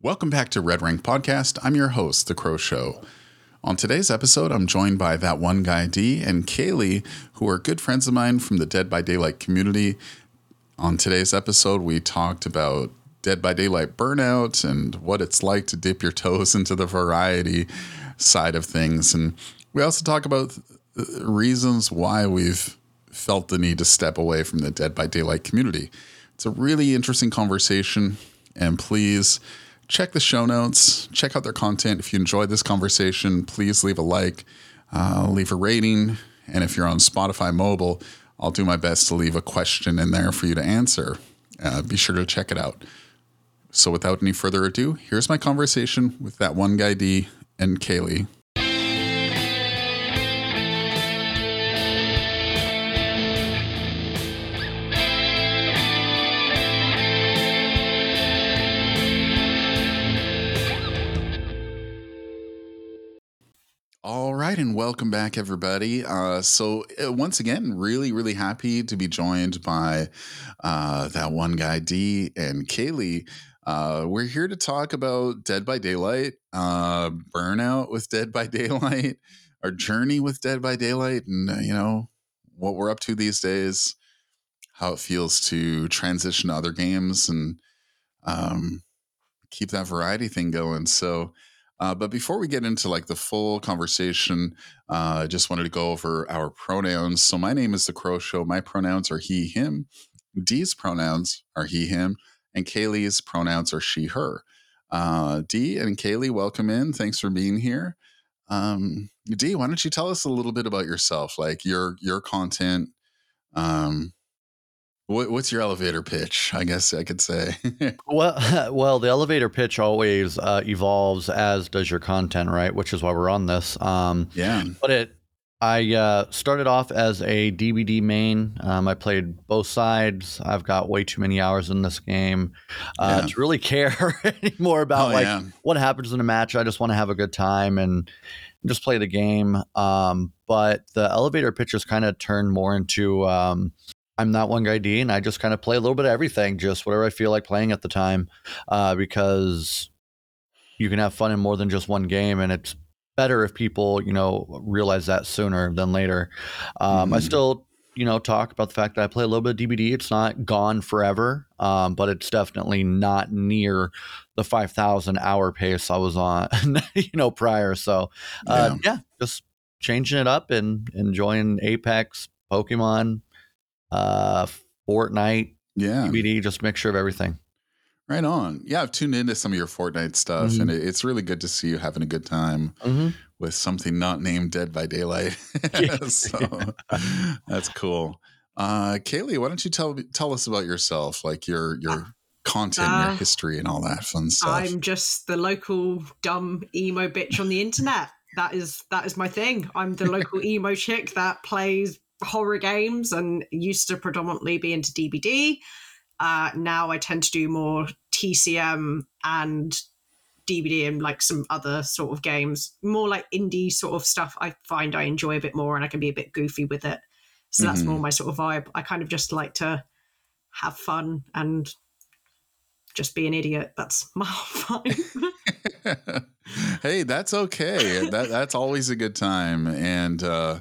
Welcome back to Red Rank Podcast. I'm your host, The Crow Show. On today's episode, I'm joined by that one guy D and Kayleigh, who are good friends of mine from the Dead by Daylight community. On today's episode, we talked about Dead by Daylight burnout and what it's like to dip your toes into the variety side of things. And we also talk about reasons why we've felt the need to step away from the Dead by Daylight community. It's a really interesting conversation, and please check the show notes, check out their content. If you enjoyed this conversation, please leave a like, uh, leave a rating, and if you're on Spotify mobile, I'll do my best to leave a question in there for you to answer. Uh, be sure to check it out. So, without any further ado, here's my conversation with that one guy D and Kayleigh. Right, and welcome back, everybody. Uh, so, uh, once again, really, really happy to be joined by uh, that one guy, D, and Kayleigh. Uh, we're here to talk about Dead by Daylight, uh, burnout with Dead by Daylight, our journey with Dead by Daylight, and, uh, you know, what we're up to these days, how it feels to transition to other games and um, keep that variety thing going. So, uh, but before we get into like the full conversation, uh, I just wanted to go over our pronouns. So my name is the Crow Show. My pronouns are he, him. Dee's pronouns are he, him, and Kayleigh's pronouns are she, her. Uh, D and Kayleigh, welcome in. Thanks for being here. Um, D, why don't you tell us a little bit about yourself, like your your content, um, what, what's your elevator pitch? I guess I could say. well, well, the elevator pitch always uh, evolves, as does your content, right? Which is why we're on this. Um, yeah. But it, I uh, started off as a DBD main. Um, I played both sides. I've got way too many hours in this game uh, yeah. to really care anymore about oh, like yeah. what happens in a match. I just want to have a good time and just play the game. Um, but the elevator pitches kind of turned more into um, I'm not one guy D, and I just kind of play a little bit of everything, just whatever I feel like playing at the time, uh, because you can have fun in more than just one game, and it's better if people, you know, realize that sooner than later. Um, mm-hmm. I still, you know, talk about the fact that I play a little bit of DBD. It's not gone forever, um, but it's definitely not near the 5,000 hour pace I was on, you know, prior. So, uh, yeah. yeah, just changing it up and enjoying Apex, Pokemon, uh, Fortnite, yeah, DBD, just mixture of everything. Right on. Yeah, I've tuned into some of your Fortnite stuff, mm-hmm. and it's really good to see you having a good time mm-hmm. with something not named Dead by Daylight. so that's cool. Uh, Kayleigh, why don't you tell tell us about yourself, like your your content, uh, your history, and all that fun stuff? I'm just the local dumb emo bitch on the internet. That is that is my thing. I'm the local emo chick that plays horror games and used to predominantly be into DBD. Uh, now I tend to do more TCM and DBD and like some other sort of games, more like indie sort of stuff. I find I enjoy a bit more and I can be a bit goofy with it. So that's mm-hmm. more my sort of vibe. I kind of just like to have fun and just be an idiot. That's my vibe. hey, that's okay. That that's always a good time. And uh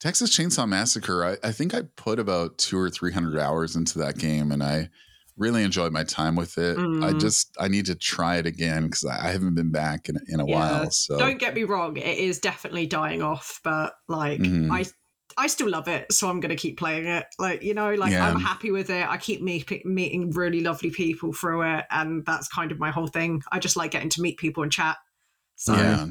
Texas Chainsaw Massacre, I, I think I put about two or three hundred hours into that game, and I really enjoyed my time with it. Mm. I just I need to try it again because I haven't been back in, in a yeah. while. So don't get me wrong, it is definitely dying off, but like mm-hmm. I I still love it, so I'm going to keep playing it. Like you know, like yeah. I'm happy with it. I keep meet, meeting really lovely people through it, and that's kind of my whole thing. I just like getting to meet people and chat. So yeah.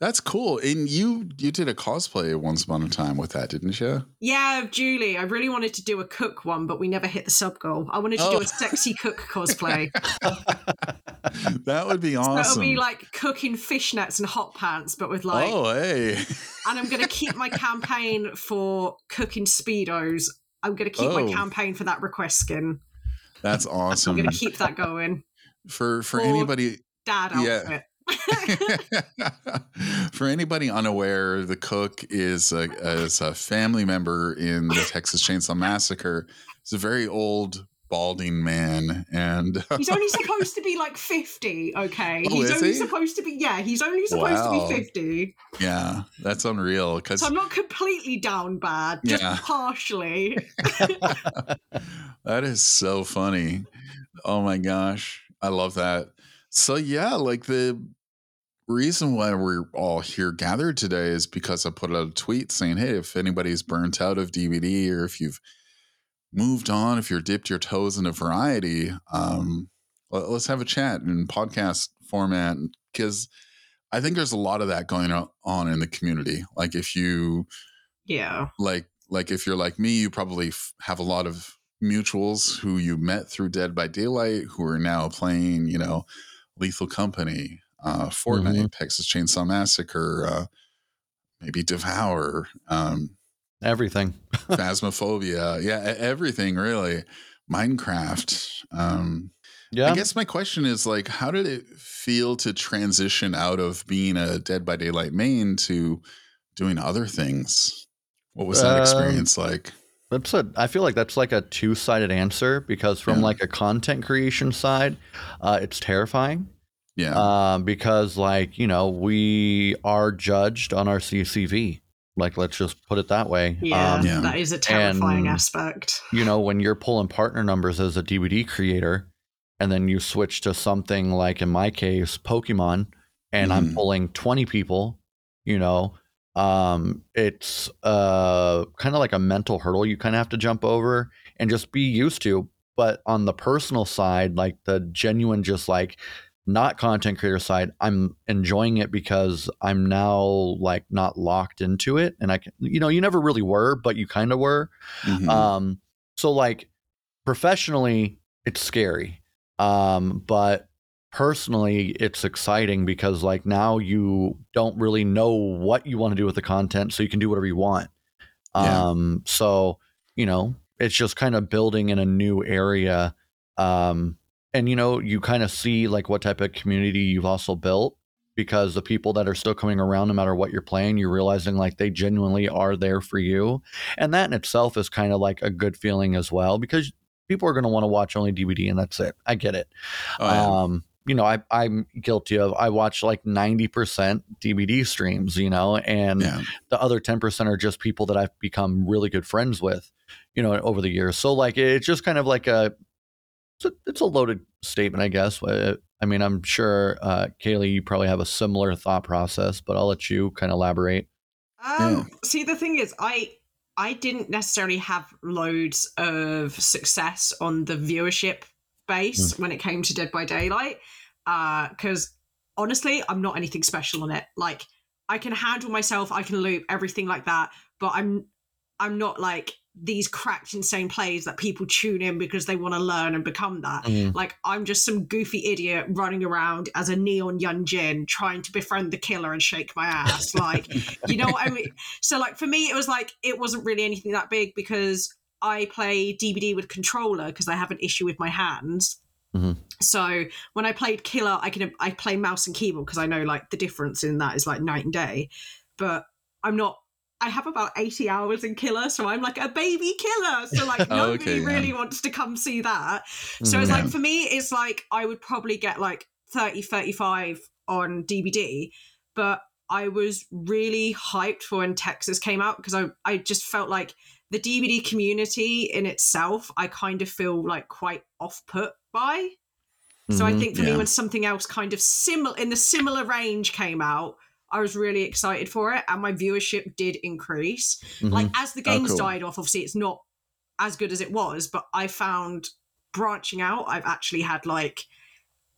That's cool. And you you did a cosplay once upon a time with that, didn't you? Yeah, Julie. I really wanted to do a cook one, but we never hit the sub goal. I wanted to oh. do a oh. sexy cook cosplay. that would be awesome. So it'll be like cooking fishnets and hot pants, but with like Oh hey. and I'm gonna keep my campaign for cooking speedos. I'm gonna keep oh. my campaign for that request skin. That's awesome. I'm gonna keep that going. For for, for anybody dad outfit. Yeah For anybody unaware, the cook is a, is a family member in the Texas Chainsaw Massacre. He's a very old balding man, and he's only supposed to be like fifty. Okay, oh, he's only he? supposed to be yeah, he's only supposed wow. to be fifty. Yeah, that's unreal. Because so I'm not completely down bad, just yeah. partially. that is so funny. Oh my gosh, I love that. So yeah, like the reason why we're all here gathered today is because I put out a tweet saying, "Hey, if anybody's burnt out of DBD or if you've moved on, if you're dipped your toes in a variety, um, let, us have a chat in podcast format because I think there's a lot of that going on in the community. Like if you, yeah, like like if you're like me, you probably f- have a lot of mutuals who you met through Dead by Daylight who are now playing, you know, Lethal Company, uh, Fortnite, mm-hmm. Texas Chainsaw Massacre, uh, maybe Devour, um, everything, Phasmophobia, yeah, everything really, Minecraft. Um, yeah, I guess my question is like, how did it feel to transition out of being a Dead by Daylight main to doing other things? What was that uh, experience like? That's a. I feel like that's like a two sided answer because from yeah. like a content creation side, uh, it's terrifying yeah. Um, because like, you know, we are judged on our CCV. Like, let's just put it that way. Yeah, um, yeah. that is a terrifying and, aspect. You know, when you're pulling partner numbers as a DBD creator, and then you switch to something like, in my case, Pokemon, and mm. I'm mm-hmm. pulling 20 people, you know, um, it's uh, kind of like a mental hurdle you kind of have to jump over and just be used to. But on the personal side, like the genuine, just like not content creator side, I'm enjoying it because I'm now like not locked into it. And I can, you know, you never really were, but you kind of were. Mm-hmm. Um, so like professionally, it's scary. Um, but personally, it's exciting because like now you don't really know what you want to do with the content, so you can do whatever you want. Yeah. Um, so you know, it's just kind of building in a new area. Um, and you know you kind of see like what type of community you've also built because the people that are still coming around no matter what you're playing you're realizing like they genuinely are there for you and that in itself is kind of like a good feeling as well because people are going to want to watch only dbd and that's it i get it oh, yeah. um you know I, i'm guilty of i watch like 90% dbd streams you know and yeah. the other 10% are just people that i've become really good friends with you know over the years so like it's just kind of like a it's a, it's a loaded statement, I guess. I mean, I'm sure, uh, Kayleigh, you probably have a similar thought process, but I'll let you kind of elaborate. Um, yeah. See, the thing is, I I didn't necessarily have loads of success on the viewership base mm. when it came to Dead by Daylight, because uh, honestly, I'm not anything special on it. Like, I can handle myself, I can loop everything like that, but I'm I'm not like these cracked insane plays that people tune in because they want to learn and become that mm. like i'm just some goofy idiot running around as a neon Yun-Jin trying to befriend the killer and shake my ass like you know what i mean so like for me it was like it wasn't really anything that big because i play DBD with controller because i have an issue with my hands mm-hmm. So when I played Killer, I can I play mouse and keyboard because I know like the difference in that is like night and day. But I'm not I have about 80 hours in Killer, so I'm like a baby killer. So like nobody okay, really yeah. wants to come see that. So mm, it's yeah. like for me, it's like I would probably get like 30, 35 on DBD, but I was really hyped for when Texas came out because I, I just felt like the DBD community in itself, I kind of feel like quite off put by. So mm-hmm, I think for yeah. me, when something else kind of similar in the similar range came out, I was really excited for it, and my viewership did increase. Mm-hmm. Like as the oh, games oh, cool. died off, obviously it's not as good as it was, but I found branching out, I've actually had like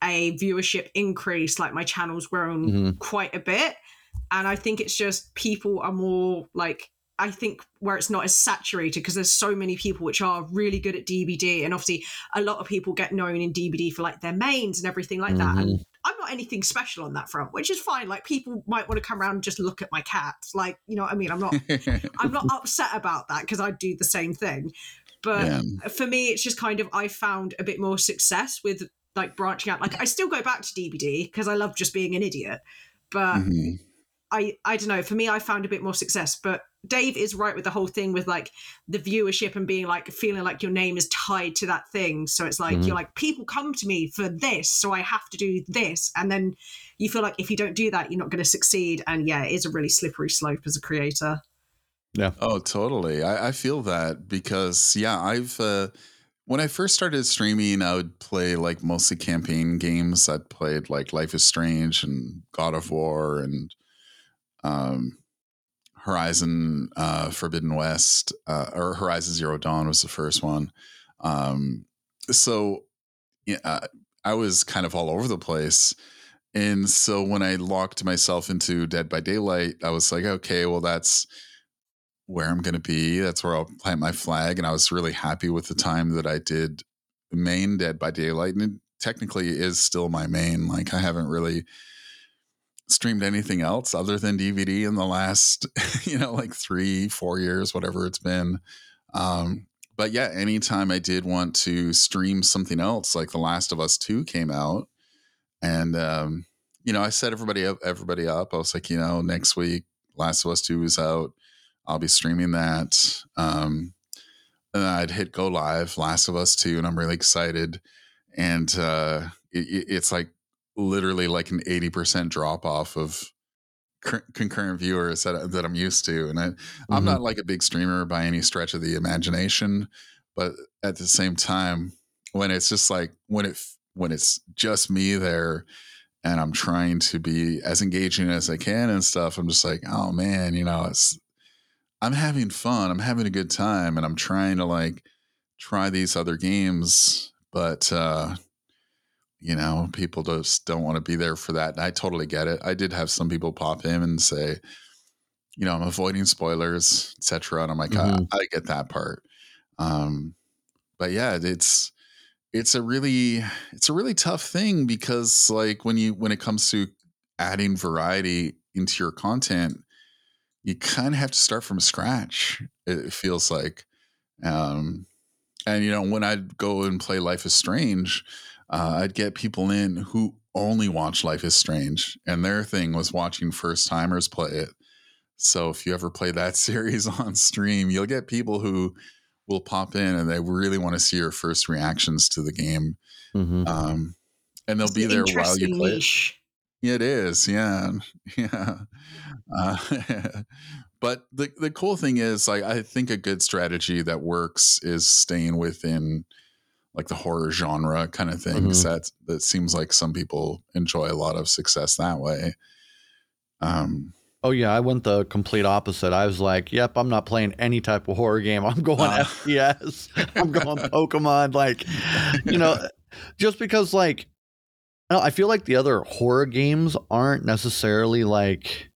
a viewership increase. Like my channel's grown mm-hmm. quite a bit, and I think it's just people are more like I think where it's not as saturated because there's so many people which are really good at DBD, and obviously a lot of people get known in DBD for like their mains and everything like mm-hmm. that. And mm-hmm. I'm not anything special on that front, which is fine. Like people might want to come around and just look at my cats. Like, you know what I mean? I'm not I'm not upset about that because I do the same thing. But yeah. for me, it's just kind of I found a bit more success with like branching out. Like I still go back to DBD because I love just being an idiot. But mm-hmm. I I don't know. For me, I found a bit more success, but Dave is right with the whole thing with like the viewership and being like feeling like your name is tied to that thing. So it's like mm-hmm. you're like people come to me for this, so I have to do this, and then you feel like if you don't do that, you're not going to succeed. And yeah, it is a really slippery slope as a creator. Yeah. Oh, totally. I, I feel that because yeah, I've uh, when I first started streaming, I would play like mostly campaign games. I'd played like Life is Strange and God of War and um Horizon uh, Forbidden West uh, or Horizon Zero Dawn was the first one. Um, so yeah, uh, I was kind of all over the place. And so when I locked myself into Dead by Daylight, I was like, okay, well, that's where I'm going to be. That's where I'll plant my flag. And I was really happy with the time that I did main Dead by Daylight. And it technically is still my main. Like, I haven't really streamed anything else other than DBD in the last, you know, like three, four years, whatever it's been. Um, but yeah, anytime I did want to stream something else, like The Last of Us Two came out, and um, you know, I set everybody up, everybody up. I was like, you know, next week, Last of Us Two is out. I'll be streaming that. Um, and I'd hit go live, Last of Us Two, and I'm really excited. And uh, it, it's like literally like an 80% drop off of concurrent viewers that, that I'm used to. And I, mm-hmm. I'm not like a big streamer by any stretch of the imagination, but at the same time, when it's just like, when it, when it's just me there and I'm trying to be as engaging as I can and stuff, I'm just like, oh man, you know, it's, I'm having fun. I'm having a good time and I'm trying to like try these other games, but, uh, you know people just don't want to be there for that and i totally get it i did have some people pop in and say you know i'm avoiding spoilers etc and i'm like mm-hmm. I, I, get that part um but yeah it's it's a really it's a really tough thing because like when you when it comes to adding variety into your content you kind of have to start from scratch it feels like um and you know when i go and play life is strange uh, I'd get people in who only watch Life is Strange, and their thing was watching first timers play it. So if you ever play that series on stream, you'll get people who will pop in and they really want to see your first reactions to the game. Mm-hmm. Um, and they'll it's be there while you play niche. it. It is, yeah, yeah. Uh, but the the cool thing is, like, I think a good strategy that works is staying within like the horror genre kind of things mm-hmm. that that seems like some people enjoy a lot of success that way. Um oh yeah i went the complete opposite. I was like yep i'm not playing any type of horror game. I'm going uh, fps i'm going pokemon. Like you know just because like i feel like the other horror games aren't necessarily like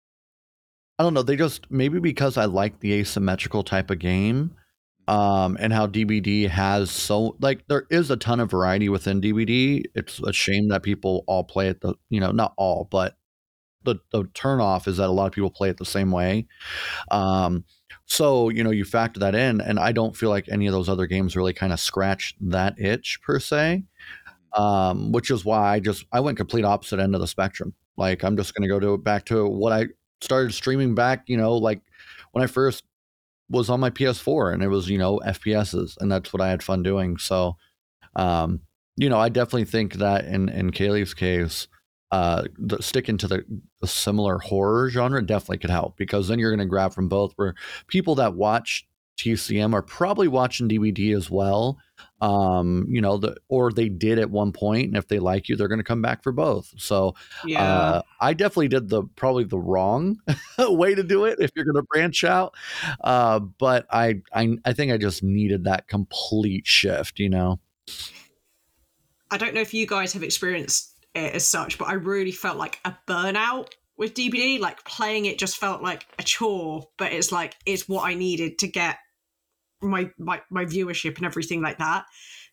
i don't know they just maybe because i like the asymmetrical type of game um, and how DBD has so like there is a ton of variety within DBD. It's a shame that people all play it the you know not all, but the the turnoff is that a lot of people play it the same way. Um, so you know you factor that in, and I don't feel like any of those other games really kind of scratch that itch per se. Um, which is why I just I went complete opposite end of the spectrum. Like I'm just to go to back to what I started streaming back. You know, like when I first was on my PS4 and it was, you know, FPSs and that's what I had fun doing. So, um, you know, I definitely think that in, in Kayleigh's case, uh, the, sticking to the, the, similar horror genre definitely could help because then you're going to grab from both where people that watch TCM are probably watching DBD as well. Um, you know, the or they did at one point, and if they like you, they're going to come back for both. So, yeah, uh, I definitely did the probably the wrong way to do it if you're going to branch out. Uh, but I, I, I think I just needed that complete shift. You know, I don't know if you guys have experienced it as such, but I really felt like a burnout with DBD. Like playing it just felt like a chore, but it's like it's what I needed to get my my my viewership and everything like that.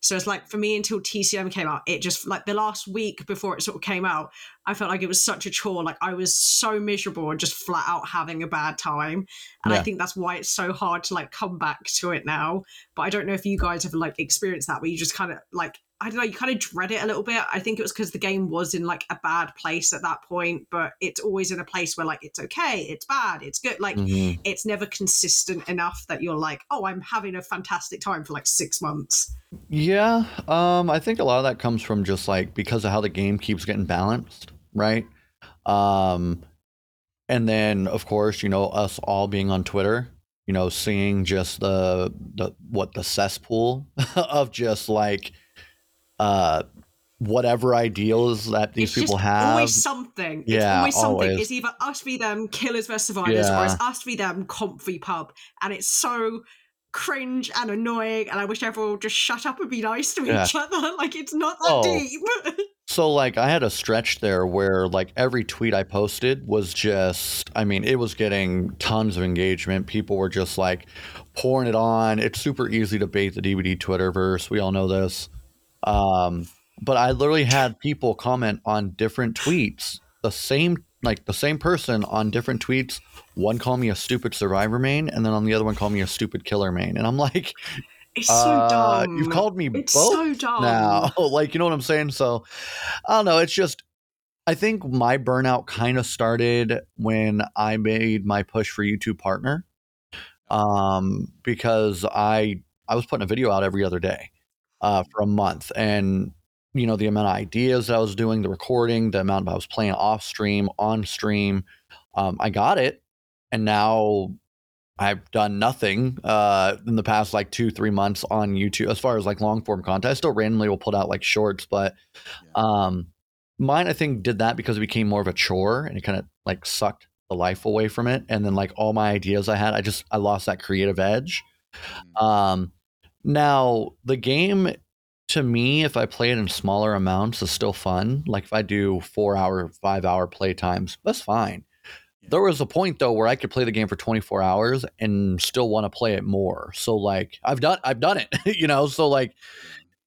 So it's like for me until TCM came out, it just like the last week before it sort of came out, I felt like it was such a chore. Like I was so miserable and just flat out having a bad time. And yeah. I think that's why it's so hard to like come back to it now. But I don't know if you guys have like experienced that where you just kind of like I don't know, you kind of dread it a little bit. I think it was because the game was in like a bad place at that point, but it's always in a place where like it's okay, it's bad, it's good. Like mm-hmm. it's never consistent enough that you're like, oh, I'm having a fantastic time for like six months. Yeah, um, I think a lot of that comes from just like because of how the game keeps getting balanced, right? Um, and then of course, you know, us all being on Twitter, you know, seeing just the the what the cesspool of just like uh whatever ideals that these it's people have. Always something. Yeah, it's always something. Always. It's either us v them, killers versus survivors, yeah. or it's us v them, comp v pub, and it's so cringe and annoying. And I wish everyone would just shut up and be nice to yeah. each other. Like it's not that oh. deep. so like I had a stretch there where like every tweet I posted was just I mean it was getting tons of engagement. People were just like pouring it on. It's super easy to bait the DBD Twitterverse. We all know this. Um, but I literally had people comment on different tweets, the same like the same person on different tweets. One call me a stupid survivor main, and then on the other one call me a stupid killer main, and I'm like, it's so uh, dumb. You've called me it's both so dumb now. like you know what I'm saying? So I don't know. It's just I think my burnout kind of started when I made my push for YouTube partner, um, because I I was putting a video out every other day uh, for a month. And, you know, the amount of ideas that I was doing, the recording, the amount of I was playing off stream, on stream, um, I got it. And now I've done nothing uh, in the past like two, three months on YouTube as far as like long form content. I still randomly will put out like shorts, but um, mine, I think, did that because it became more of a chore and it kind of like sucked the life away from it. And then like all my ideas I had, I just, I lost that creative edge. Mm-hmm. Um, now, the game to me, if I play it in smaller amounts, is still fun. Like if I do four hour, five hour play times, that's fine. There was a point though where I could play the game for 24 hours and still want to play it more. So like I've done I've done it, you know. So like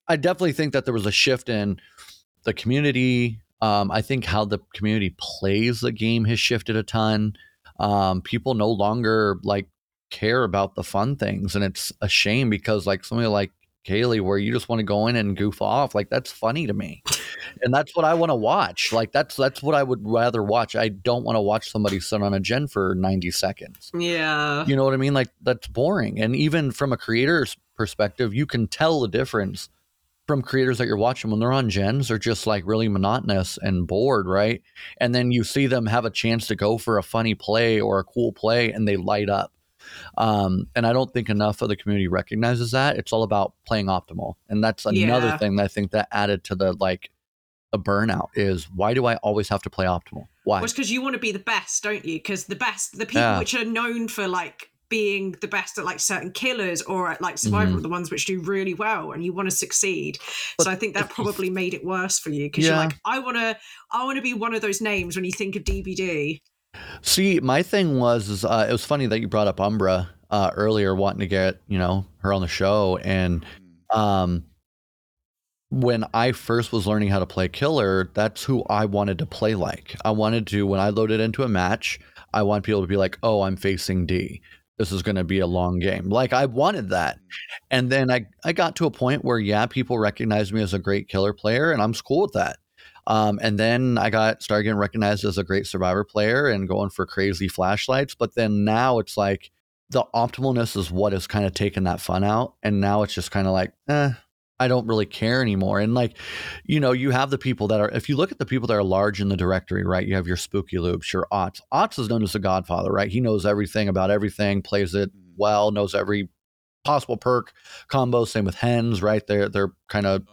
I definitely think that there was a shift in the community. Um, I think how the community plays the game has shifted a ton. Um, people no longer like care about the fun things. And it's a shame because like somebody like Kayleigh, where you just want to go in and goof off, like that's funny to me. And that's what I want to watch. Like that's that's what I would rather watch. I don't want to watch somebody sit on a gen for 90 seconds. Yeah. You know what I mean? Like that's boring. And even from a creator's perspective, you can tell the difference from creators that you're watching when they're on gens are just like really monotonous and bored, right? And then you see them have a chance to go for a funny play or a cool play and they light up. Um, and I don't think enough of the community recognizes that. It's all about playing optimal. And that's another yeah. thing that I think that added to the like a burnout is why do I always have to play optimal? Why? Well, it's because you want to be the best, don't you? Because the best, the people yeah. which are known for like being the best at like certain killers or at like survival mm-hmm. the ones which do really well and you want to succeed but, so i think that probably made it worse for you because yeah. you're like i want to i want to be one of those names when you think of dbd See, my thing was, is, uh, it was funny that you brought up Umbra uh, earlier, wanting to get you know her on the show, and um, when I first was learning how to play killer, that's who I wanted to play like. I wanted to when I loaded into a match, I want people to be like, "Oh, I'm facing D. This is going to be a long game." Like I wanted that, and then I I got to a point where yeah, people recognized me as a great killer player, and I'm cool with that. Um, and then I got started getting recognized as a great survivor player and going for crazy flashlights. But then now it's like the optimalness is what has kind of taken that fun out. And now it's just kind of like, eh, I don't really care anymore. And like, you know, you have the people that are, if you look at the people that are large in the directory, right? You have your spooky loops, your Otz. Otz is known as the godfather, right? He knows everything about everything, plays it mm-hmm. well, knows every possible perk combo. Same with hens, right? They're, they're kind of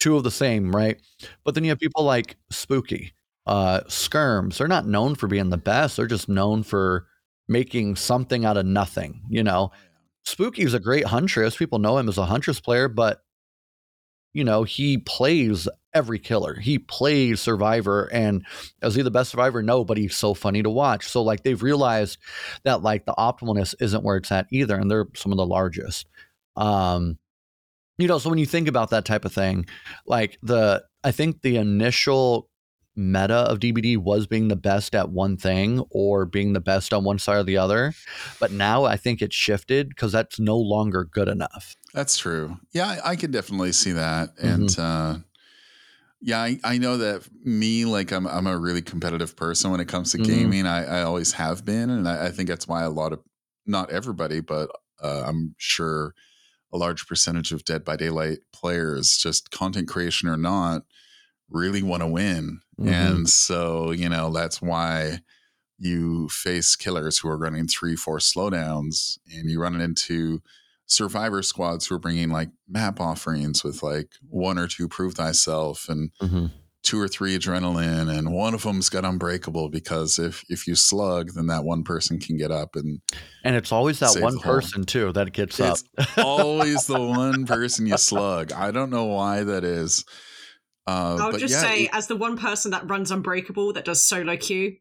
two of the same, right? But then you have people like Spooky, uh, Skirms. They're not known for being the best. They're just known for making something out of nothing. You know, Spooky is a great huntress. People know him as a huntress player, but you know he plays every killer. He plays Survivor, and is he the best Survivor? No, but he's so funny to watch. So like they've realized that like the optimalness isn't where it's at either, and they're some of the largest. Um, you know so when you think about that type of thing like the i think the initial meta of DBD was being the best at one thing or being the best on one side or the other. But now I think it's shifted because that's no longer good enough. That's true. Yeah, I, I can definitely see that. Mm-hmm. And uh, yeah, I, I, know that me, like I'm I'm a really competitive person when it comes to mm-hmm. gaming. I, I always have been, and I, I, think that's why a lot of not everybody, but uh, I'm sure a large percentage of Dead by Daylight players, just content creation or not, really want to win. Mm-hmm. And so, you know, that's why you face killers who are running three, four slowdowns, and you run into survivor squads who are bringing like map offerings with like one or two prove thyself and mm-hmm. Two or three adrenaline and one of them's got unbreakable because if if you slug then that one person can get up and and it's always that one person too that gets it's up always the one person you slug i don't know why that is uh, I'll just yeah, say, it, as the one person that runs Unbreakable that does solo queue,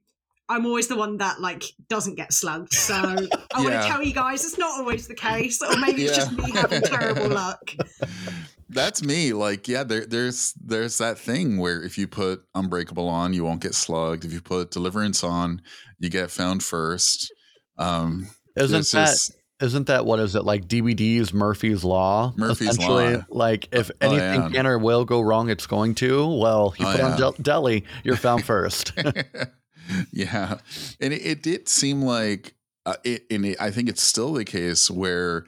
I'm always the one that like doesn't get slugged. So I yeah. want to tell you guys it's not always the case, or maybe yeah. it's just me having terrible luck. That's me. Like, yeah, there, there's there's that thing where if you put Unbreakable on, you won't get slugged. If you put Deliverance on, you get found first. Um, Isn't that just, isn't that what is it like DBD's Murphy's Law? Murphy's Law. Like if oh, anything yeah. can or will go wrong, it's going to. Well, you oh, put yeah. on Del- Deli, you're found first. yeah, and it, it, did seem like, uh, it, and it, I think it's still the case where,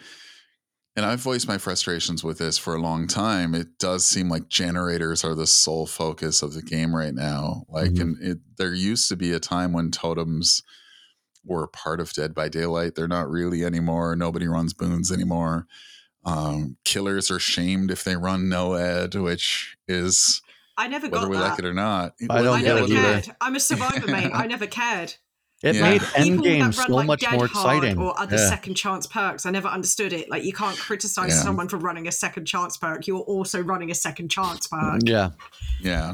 and I've voiced my frustrations with this for a long time. It does seem like generators are the sole focus of the game right now. Like, mm-hmm. and there used to be a time when totems were part of Dead by Daylight. They're not really anymore. Nobody runs boons anymore. Um, killers are shamed if they run NOED, which is I never got whether we that. like it or not. I don't I never it cared. I'm a survivor mate. I never cared. It yeah. made endgame so like much more exciting. Or other yeah. second chance perks. I never understood it. Like you can't criticize yeah. someone for running a second chance perk. You're also running a second chance perk. Yeah. Yeah.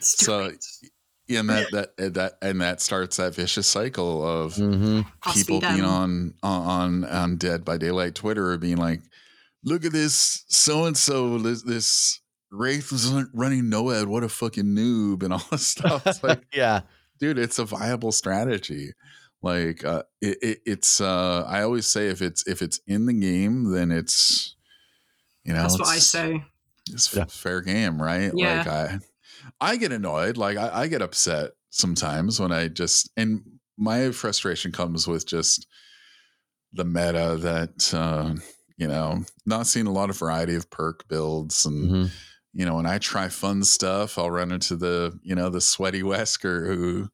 So and that that that and that starts that vicious cycle of mm-hmm. people being on on on Dead by Daylight Twitter or being like, "Look at this so and so this this Wraith was running Noed. What a fucking noob!" and all this stuff. It's like, yeah, dude, it's a viable strategy. Like uh, it, it, it's uh, I always say if it's if it's in the game, then it's you know that's what I say. It's yeah. fair game, right? Yeah. Like I I get annoyed. Like I, I get upset sometimes when I just and my frustration comes with just the meta that uh, you know, not seeing a lot of variety of perk builds and mm-hmm. You know, when I try fun stuff, I'll run into the, you know, the sweaty Wesker who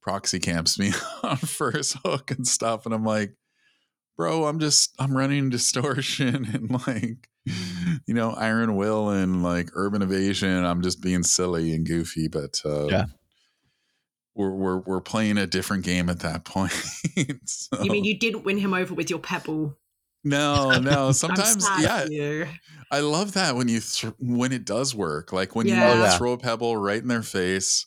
proxy camps me on first hook and stuff. And I'm like, bro, I'm just I'm running distortion and like you know, Iron Will and like Urban Evasion. I'm just being silly and goofy, but uh, yeah, we're we're we're playing a different game at that point. so. You mean you didn't win him over with your pebble? No, no. Sometimes, yeah. I love that when you th- when it does work. Like when yeah. you oh, throw a pebble right in their face,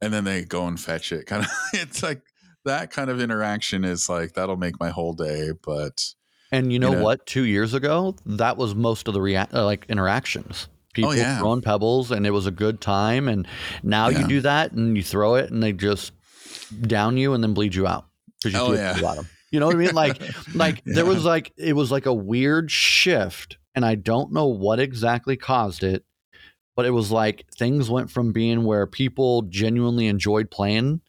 and then they go and fetch it. Kind of, it's like that kind of interaction is like that'll make my whole day. But and you know, you know, what? Two years ago, that was most of the rea- uh, like interactions. Oh, People oh, yeah. throwing pebbles, and it was a good time. And now yeah. you do that, and you throw it, and they just down you and then bleed you out because you oh, threw yeah. it bottom. You know what I mean? Like, like yeah. there was like it was like a weird shift, and I don't know what exactly caused it, but it was like things went from being where people genuinely enjoyed playing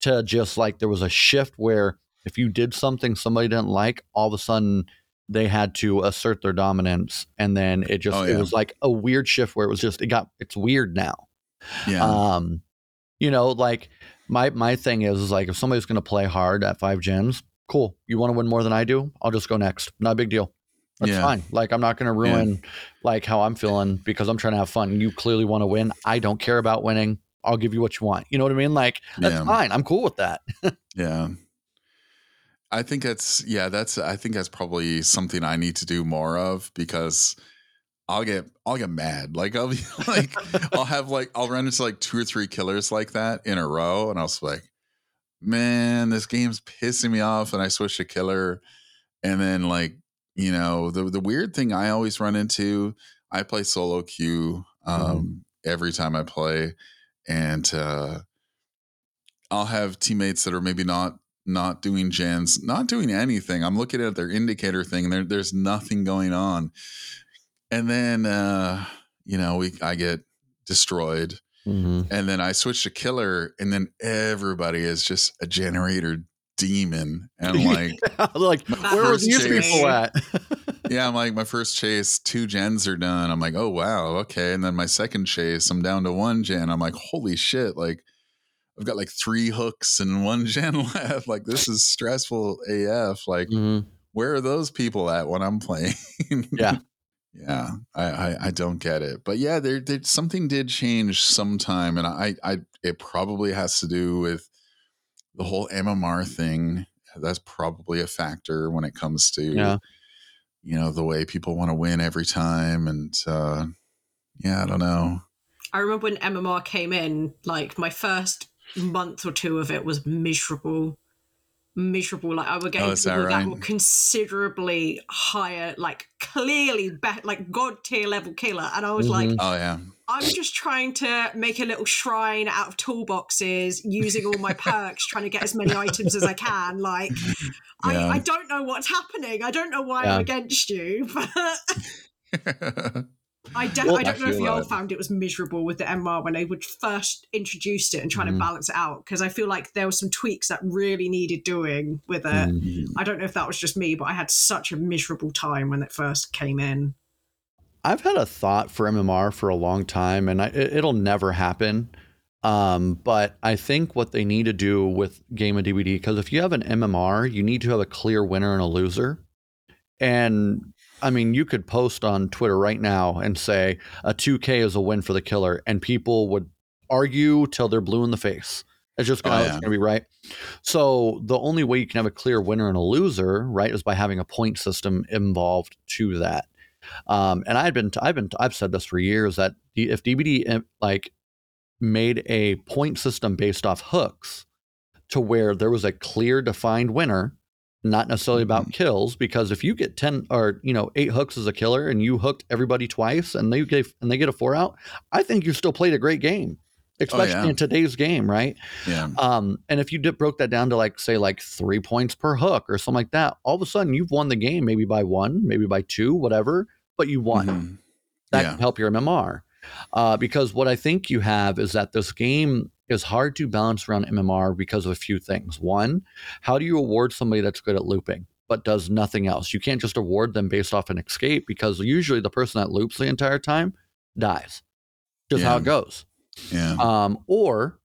to just like there was a shift where if you did something somebody didn't like, all of a sudden they had to assert their dominance, and then it just oh, yeah. it was like a weird shift where it was just it got it's weird now. Yeah. Um, you know, like my my thing is, is like if somebody's going to play hard at five gens, cool. You want to win more than I do? I'll just go next. Not a big deal. That's yeah. fine. Like I'm not going to ruin yeah. like how I'm feeling because I'm trying to have fun. You clearly want to win. I don't care about winning. I'll give you what you want. You know what I mean? Like that's yeah. fine. I'm cool with that. yeah. I think that's yeah, that's I think that's probably something I need to do more of because I'll get I'll get mad. Like I'll be like I'll have like I'll run into like two or three killers like that in a row and I'll be like, man, this game's pissing me off and I switch to killer and then like, you know, the the weird thing I always run into, I play solo queue mm-hmm. um mm-hmm. every time I play and uh, I'll have teammates that are maybe not not doing gens, not doing anything. I'm looking at their indicator thing, there, there's nothing going on. And then, uh, you know, we I get destroyed, mm-hmm. and then I switch to killer, and then everybody is just a generator demon, and I'm like, like where are these chase, people at? yeah, I'm like, my first chase, two gens are done. I'm like, oh wow, okay. And then my second chase, I'm down to one gen. I'm like, holy shit, like I've got like three hooks and one gen left. Like this is stressful AF. Like mm-hmm. where are those people at when I'm playing? yeah. Yeah, I, I, I don't get it, but yeah, there, there something did change sometime, and I I it probably has to do with the whole MMR thing. That's probably a factor when it comes to yeah. you know the way people want to win every time, and uh, yeah, I don't know. I remember when MMR came in, like my first month or two of it was miserable miserable like i would get oh, people that, right? that were considerably higher like clearly be- like god tier level killer and i was mm-hmm. like oh yeah i'm just trying to make a little shrine out of toolboxes using all my perks trying to get as many items as i can like yeah. I, I don't know what's happening i don't know why yeah. i'm against you but I, de- well, I don't I know if y'all like... found it was miserable with the MR when they would first introduced it and trying mm. to balance it out because I feel like there were some tweaks that really needed doing with it. Mm. I don't know if that was just me, but I had such a miserable time when it first came in. I've had a thought for MMR for a long time, and I, it, will never happen. Um, but I think what they need to do with Game of DBD, because if you have an MMR, you need to have a clear winner and a loser. And I mean, you could post on Twitter right now and say a 2K is a win for the killer, and people would argue till they're blue in the face. It's just gonna, oh, yeah. gonna be right. So the only way you can have a clear winner and a loser, right, is by having a point system involved to that. Um, and I've been, I've been, I've said this for years that if DBD like made a point system based off hooks to where there was a clear defined winner not necessarily about mm-hmm. kills because if you get 10 or you know 8 hooks as a killer and you hooked everybody twice and they get and they get a 4 out I think you still played a great game oh, especially oh, yeah. in today's game right yeah um and if you did, broke that down to like say like 3 points per hook or something like that all of a sudden you've won the game maybe by 1 maybe by 2 whatever but you won mm-hmm. that yeah. can help your MMR uh, because what I think you have is that this game is hard to balance around MMR because of a few things. One, how do you award somebody that's good at looping? but does nothing else. You can't just award them based off an escape because usually the person that loops the entire time dies. Just yeah. how it goes. Yeah. Um, or,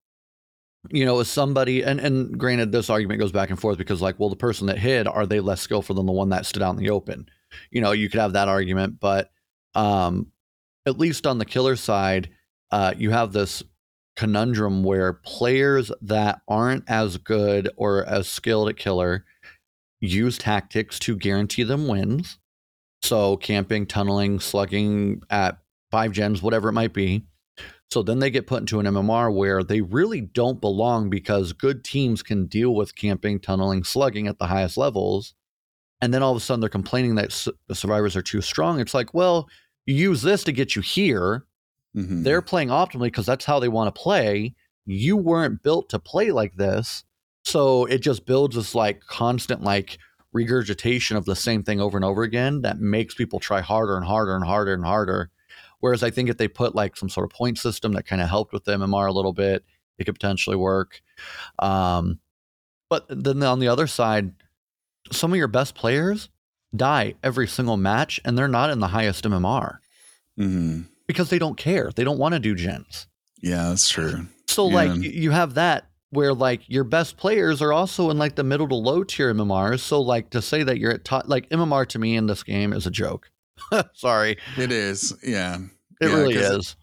you know, is somebody and and granted this argument goes back and forth because like, well, the person that hid, are they less skillful than the one that stood out in the open? You know, you could have that argument, but um, at least on the killer side, uh, you have this conundrum where players that aren't as good or as skilled at killer use tactics to guarantee them wins. So camping, tunneling, slugging at five gens, whatever it might be. So then they get put into an MMR where they really don't belong because good teams can deal with camping, tunneling, slugging at the highest levels. And then all of a sudden they're complaining that the survivors are too strong. It's like, well, you use this to get you here Mm-hmm. They're playing optimally because that's how they want to play. You weren't built to play like this. So it just builds this like constant like regurgitation of the same thing over and over again that makes people try harder and harder and harder and harder. Whereas I think if they put like some sort of point system that kind of helped with the MMR a little bit, it could potentially work. Um, but then on the other side, some of your best players die every single match and they're not in the highest MMR. Mm-hmm because they don't care. They don't want to do gens. Yeah, that's true. So yeah. like you have that where like your best players are also in like the middle to low tier MMRs. So like to say that you're at top, like MMR to me in this game is a joke. Sorry, it is. Yeah, it yeah, really is.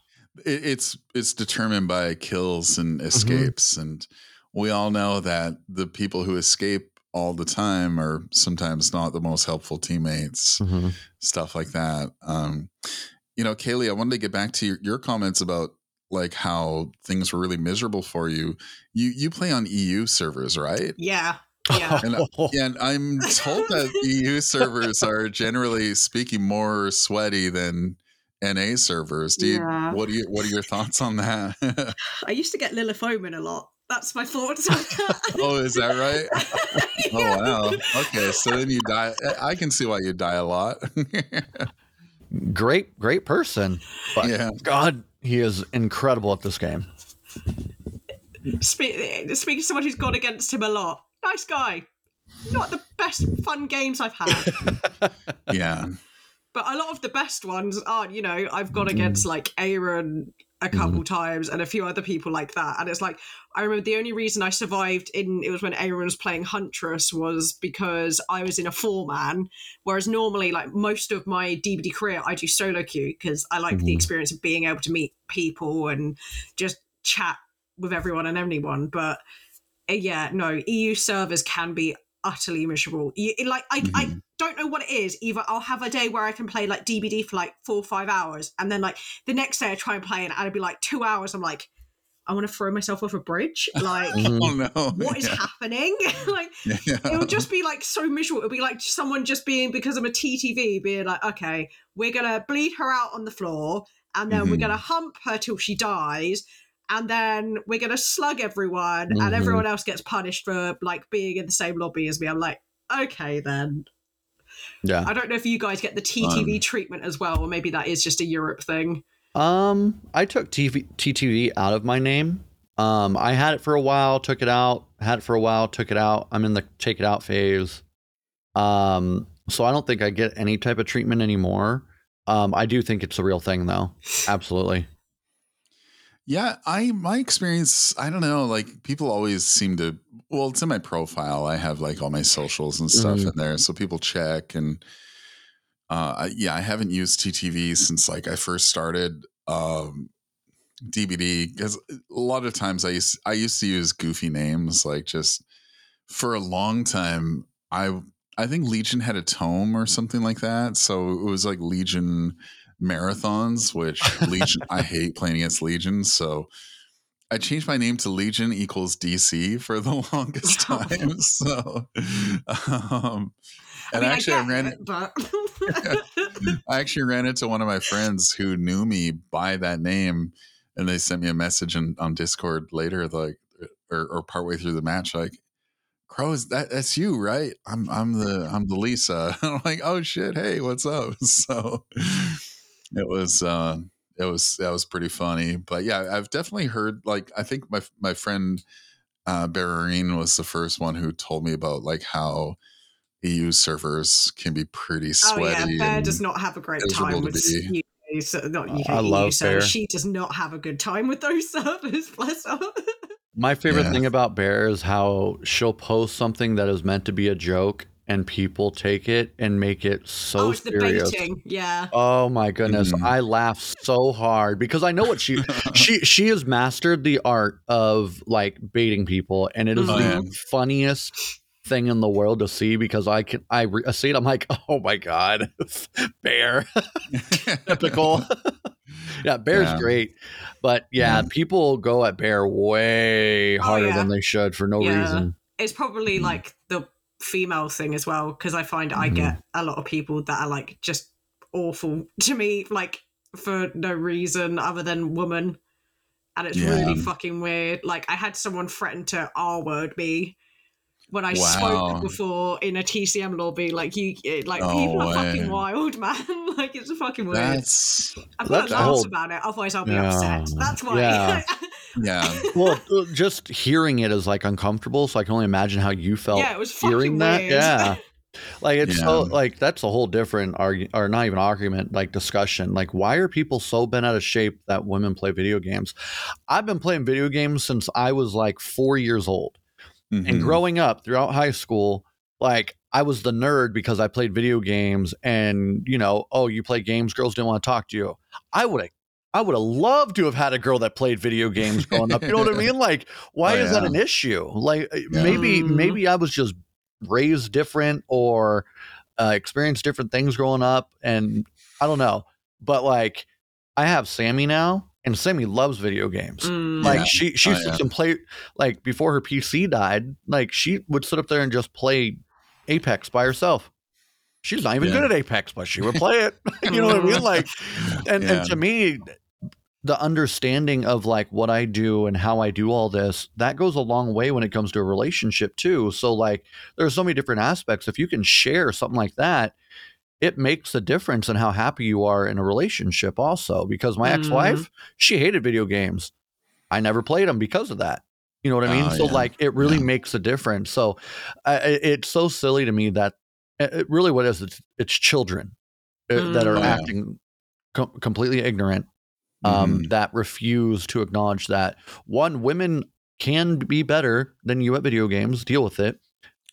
It, it's it's determined by kills and mm-hmm. escapes, mm-hmm. and we all know that the people who escape all the time are sometimes not the most helpful teammates. Mm-hmm. Stuff like that. Um, you know, Kayleigh, I wanted to get back to your, your comments about like how things were really miserable for you. You you play on EU servers, right? Yeah. Yeah. And, and I'm told that EU servers are generally speaking more sweaty than NA servers. Do you, yeah. what are you what are your thoughts on that? I used to get Lilith Omen a lot. That's my thoughts oh, is that right? Oh, yeah. Oh wow. Okay, so then you die. I can see why you die a lot. Great, great person. But yeah. God, he is incredible at this game. Speaking of someone who's gone against him a lot, nice guy. Not the best fun games I've had. yeah. But a lot of the best ones are, you know, I've gone against mm. like Aaron a couple mm. times and a few other people like that. And it's like I remember the only reason I survived in it was when Aaron was playing Huntress was because I was in a four man. Whereas normally, like most of my DBD career, I do solo queue because I like mm. the mm-hmm. experience of being able to meet people and just chat with everyone and anyone. But uh, yeah, no, EU servers can be utterly miserable. You, like I, mm-hmm. I don't know what it is. Either I'll have a day where I can play like DBD for like four or five hours, and then like the next day I try and play it, and it'll be like two hours. I'm like, I want to throw myself off a bridge. Like, oh, no. what is yeah. happening? like, yeah. it would just be like so miserable. It would be like someone just being because I'm a TTV being like, okay, we're gonna bleed her out on the floor, and then mm-hmm. we're gonna hump her till she dies, and then we're going to slug everyone mm-hmm. and everyone else gets punished for like being in the same lobby as me. I'm like okay then. Yeah. I don't know if you guys get the ttv um, treatment as well or maybe that is just a europe thing. Um i took TV, ttv out of my name. Um i had it for a while took it out had it for a while took it out. I'm in the take it out phase. Um so i don't think i get any type of treatment anymore. Um i do think it's a real thing though. Absolutely yeah, I my experience, I don't know, like people always seem to well, it's in my profile. I have like all my socials and stuff mm-hmm. in there. So people check and uh yeah, I haven't used TTV since like I first started um DBD because a lot of times I used I used to use goofy names like just for a long time I I think Legion had a tome or something like that. So it was like Legion marathons, which Legion I hate playing against Legion, so I changed my name to Legion equals DC for the longest time. so, um, and I mean, actually, I, I ran it, but I actually ran into one of my friends who knew me by that name, and they sent me a message in, on Discord later, like, or, or partway through the match, like, Cro, that that's you, right? I'm I'm the I'm the Lisa. I'm like, oh shit, hey, what's up? So it was uh it was that was pretty funny but yeah i've definitely heard like i think my my friend uh Barrerine was the first one who told me about like how eu servers can be pretty sweaty oh yeah bear does not have a great time with you so not UK, I love so Bear. She does not have a good time with those servers. Bless her. My favorite yeah. thing about Bear is how she'll post something that is meant to be a joke and people take it and make it so oh, serious. Yeah. Oh my goodness, mm. I laugh so hard because I know what she she she has mastered the art of like baiting people, and it is oh, the yeah. funniest thing in the world to see because I can I, re- I see it. I'm like, oh my god, bear, typical. yeah, bear's yeah. great, but yeah, people go at bear way oh, harder oh, yeah. than they should for no reason. It's probably mm. like the female thing as well because I find mm-hmm. I get a lot of people that are like just awful to me, like for no reason other than woman, and it's yeah. really fucking weird. Like I had someone threaten to R word me when I wow. spoke before in a TCM lobby. Like you, like oh, people are fucking wild, man. like it's fucking weird. That's, I've got to laugh about it, otherwise I'll be yeah. upset. That's why. Yeah. yeah. Well, just hearing it is like uncomfortable, so I can only imagine how you felt. Yeah, it was hearing that. Weird. Yeah. Like it's yeah. so like that's a whole different argument or not even argument, like discussion. Like why are people so bent out of shape that women play video games? I've been playing video games since I was like four years old. Mm-hmm. And growing up throughout high school, like I was the nerd because I played video games and, you know, oh, you play games, girls didn't want to talk to you. I would have I would have loved to have had a girl that played video games growing up. You know what I mean? Like, why oh, is that an issue? Like, uh, yeah. maybe mm-hmm. maybe I was just raised different or uh, experienced different things growing up, and I don't know. But like, I have Sammy now, and Sammy loves video games. Mm, like yeah. she she oh, sits yeah. and play like before her PC died. Like she would sit up there and just play Apex by herself. she's not even yeah. good at Apex, but she would play it. you know what I mean? Like, and, yeah. and to me, the understanding of like what I do and how I do all this, that goes a long way when it comes to a relationship too. So like there's so many different aspects. If you can share something like that, it makes a difference in how happy you are in a relationship also because my mm-hmm. ex-wife, she hated video games. I never played them because of that. You know what I mean? Uh, so yeah. like it really yeah. makes a difference. So uh, it's so silly to me that it really what it is it's, it's children mm-hmm. that are oh, acting com- completely ignorant um, mm-hmm. that refuse to acknowledge that one women can be better than you at video games deal with it.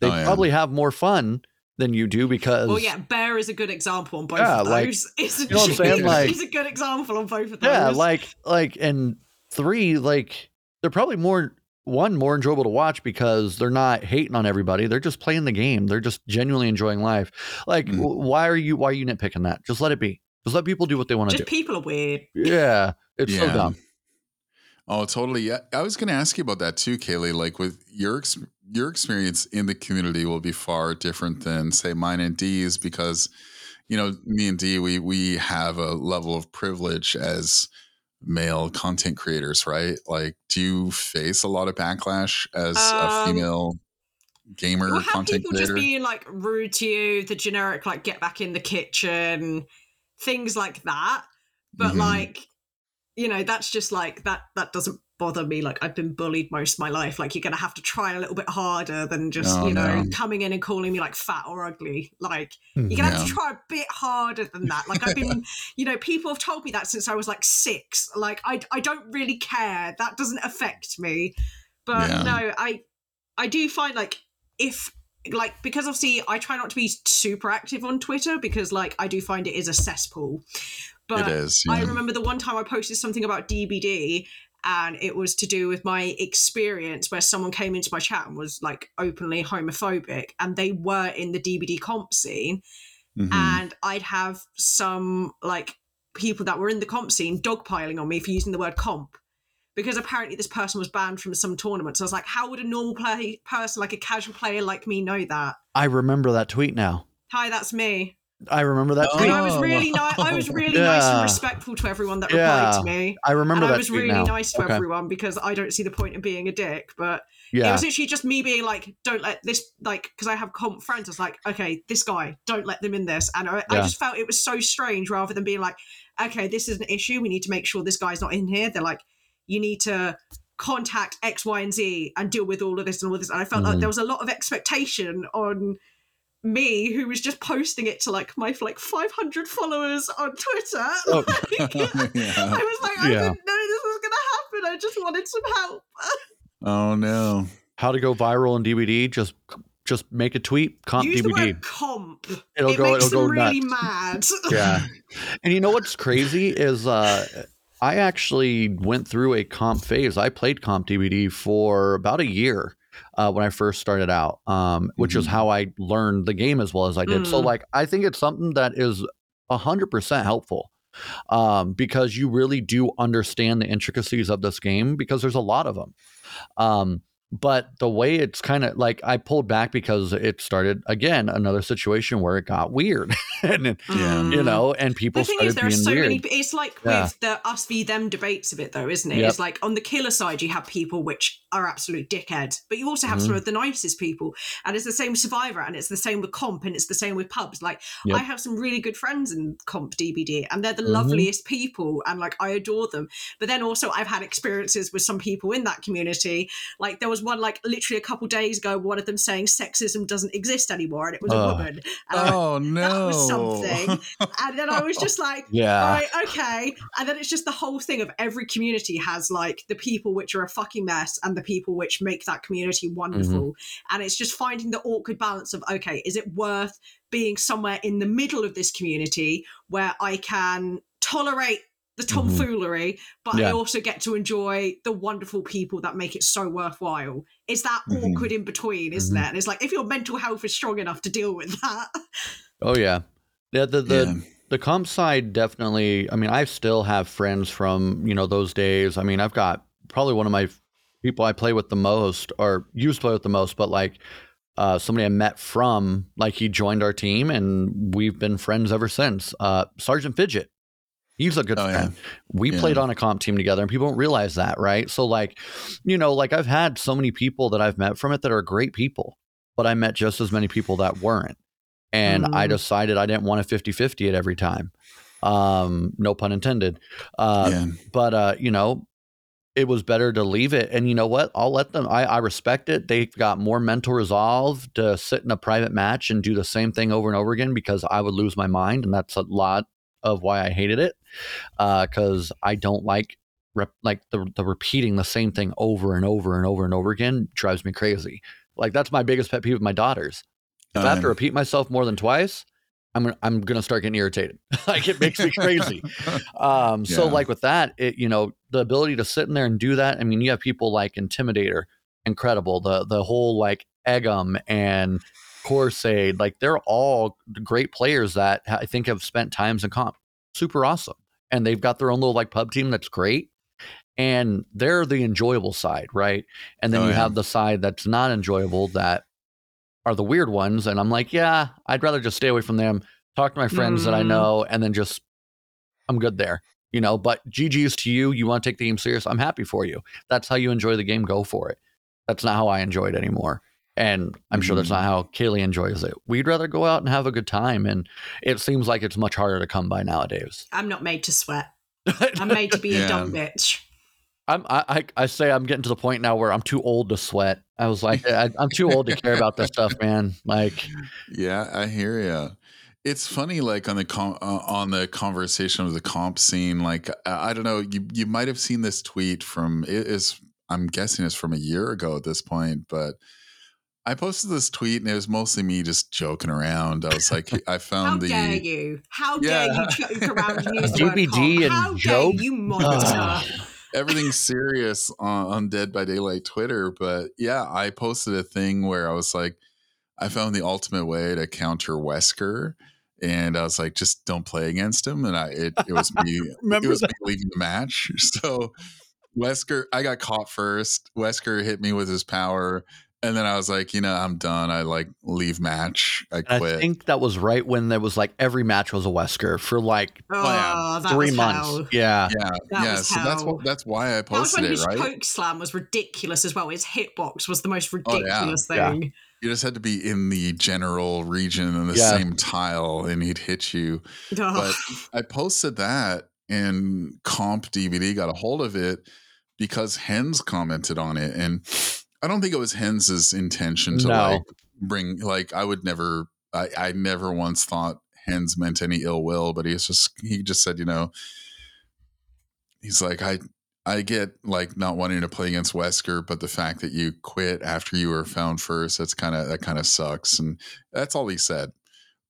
They oh, yeah. probably have more fun than you do because well yeah bear is a good example on both yeah, of those. like, isn't you know what I'm saying? like he's a good example on both of those. yeah like like and three like they're probably more one more enjoyable to watch because they're not hating on everybody. They're just playing the game. They're just genuinely enjoying life. Like mm. why are you why are you nitpicking that? Just let it be just let people do what they want to do. People are weird. Yeah, it's yeah. so dumb. Oh, totally. Yeah, I was going to ask you about that too, Kayleigh. Like with your your experience in the community will be far different than say mine and D's because you know me and D we we have a level of privilege as male content creators, right? Like, do you face a lot of backlash as um, a female gamer we'll content people creator? Just being like rude to you, the generic like get back in the kitchen things like that. But mm-hmm. like, you know, that's just like that that doesn't bother me. Like I've been bullied most of my life. Like you're gonna have to try a little bit harder than just, oh, you know, no. coming in and calling me like fat or ugly. Like you're gonna have to try a bit harder than that. Like I've been, you know, people have told me that since I was like six. Like I I don't really care. That doesn't affect me. But yeah. no, I I do find like if like because obviously I try not to be super active on Twitter because like I do find it is a cesspool. But it is, yeah. I remember the one time I posted something about DBD and it was to do with my experience where someone came into my chat and was like openly homophobic and they were in the DBD comp scene mm-hmm. and I'd have some like people that were in the comp scene dogpiling on me for using the word comp because apparently this person was banned from some tournaments. I was like, how would a normal play person, like a casual player like me, know that? I remember that tweet now. Hi, that's me. I remember that tweet. And I was really nice. I was really yeah. nice and respectful to everyone that replied yeah. to me. I remember and I was really now. nice to okay. everyone because I don't see the point in being a dick. But yeah. it was actually just me being like, "Don't let this like," because I have comp friends. I was like, "Okay, this guy, don't let them in this." And I, I just felt it was so strange rather than being like, "Okay, this is an issue. We need to make sure this guy's not in here." They're like, you need to contact X, Y, and Z and deal with all of this and all this. And I felt mm. like there was a lot of expectation on me who was just posting it to like my like 500 followers on Twitter. Oh. Like, yeah. I was like, I yeah. didn't know this was gonna happen. I just wanted some help. oh no. How to go viral on DBD? Just just make a tweet, comp Use DBD. comp. It'll it go. Makes it'll go really nuts. mad. yeah. And you know what's crazy is uh I actually went through a comp phase. I played comp DBD for about a year uh, when I first started out, um, which mm-hmm. is how I learned the game as well as I did. Mm-hmm. So, like, I think it's something that is hundred percent helpful um, because you really do understand the intricacies of this game because there's a lot of them. Um, but the way it's kind of like I pulled back because it started again another situation where it got weird, and yeah. you know, and people. The thing is, there are so weird. many. It's like yeah. with the us v them debates of it, though, isn't it? Yep. It's like on the killer side, you have people which are absolute dickhead, but you also have mm-hmm. some of the nicest people, and it's the same Survivor, and it's the same with comp, and it's the same with pubs. Like yep. I have some really good friends in comp DBD, and they're the mm-hmm. loveliest people, and like I adore them. But then also, I've had experiences with some people in that community. Like there was one like literally a couple days ago, one of them saying sexism doesn't exist anymore, and it was a woman. And oh I, no, that was something. and then I was just like, yeah, right, okay. And then it's just the whole thing of every community has like the people which are a fucking mess and the people which make that community wonderful. Mm-hmm. And it's just finding the awkward balance of okay, is it worth being somewhere in the middle of this community where I can tolerate the mm-hmm. tomfoolery, mm-hmm. but yeah. I also get to enjoy the wonderful people that make it so worthwhile. It's that mm-hmm. awkward in between, isn't mm-hmm. it? And it's like if your mental health is strong enough to deal with that. Oh yeah, yeah. The the yeah. the comp side definitely. I mean, I still have friends from you know those days. I mean, I've got probably one of my people I play with the most, or used to play with the most, but like uh, somebody I met from, like he joined our team and we've been friends ever since. Uh, Sergeant Fidget. He's a good oh, friend. Yeah. We yeah. played on a comp team together and people don't realize that, right? So, like, you know, like I've had so many people that I've met from it that are great people, but I met just as many people that weren't. And mm. I decided I didn't want a 50 50 at every time. Um, no pun intended. Uh, yeah. But, uh, you know, it was better to leave it. And you know what? I'll let them. I, I respect it. They've got more mental resolve to sit in a private match and do the same thing over and over again because I would lose my mind, and that's a lot of why I hated it. Because uh, I don't like rep, like the the repeating the same thing over and over and over and over again drives me crazy. Like that's my biggest pet peeve with my daughters. If I have to repeat myself more than twice, I'm I'm gonna start getting irritated. like it makes me crazy. um, yeah. So like with that, it you know the ability to sit in there and do that. I mean, you have people like Intimidator, incredible. The the whole like Egum and Corsaid, like they're all great players that I think have spent times in comp. Super awesome, and they've got their own little like pub team that's great. And they're the enjoyable side, right? And then oh, you yeah. have the side that's not enjoyable that are the weird ones. And I'm like, yeah, I'd rather just stay away from them, talk to my friends mm. that I mm. know, and then just, I'm good there. You know, but GG's to you. You want to take the game serious. I'm happy for you. That's how you enjoy the game. Go for it. That's not how I enjoy it anymore. And I'm sure that's not mm-hmm. how Kayleigh enjoys it. We'd rather go out and have a good time. And it seems like it's much harder to come by nowadays. I'm not made to sweat. I'm made to be yeah. a dumb bitch. I'm I, I say I'm getting to the point now where I'm too old to sweat. I was like, I, am too old to care about this stuff, man. Like, yeah, I hear you. It's funny, like on the com- uh, on the conversation of the comp scene. Like, I, I don't know, you you might have seen this tweet from it is I'm guessing it's from a year ago at this point, but I posted this tweet and it was mostly me just joking around. I was like, I found How the. How dare you? How yeah. dare you joke around and use and How joke? dare you monster? everything's serious on, on Dead by Daylight Twitter, but yeah, I posted a thing where I was like, I found the ultimate way to counter Wesker. And I was like, just don't play against him. And I it, it was me it was that? me leaving the match. So Wesker, I got caught first. Wesker hit me with his power. And then I was like, you know, I'm done. I like leave match. I quit. I think that was right when there was like every match was a Wesker for like oh, yeah. three months. Hell. Yeah, yeah, that yeah. So that's what that's why I posted that was when it. Right? Poke slam was ridiculous as well. His hitbox was the most ridiculous oh, yeah. thing. Yeah. You just had to be in the general region in the same tile, and he'd hit you. Oh. But I posted that, and Comp DBD got a hold of it because Hens commented on it, and I don't think it was Hens's intention to no. like bring like I would never I, I never once thought Hens meant any ill will, but he's just he just said, you know, he's like, I I get like not wanting to play against Wesker, but the fact that you quit after you were found first, that's kind of that kind of sucks. And that's all he said.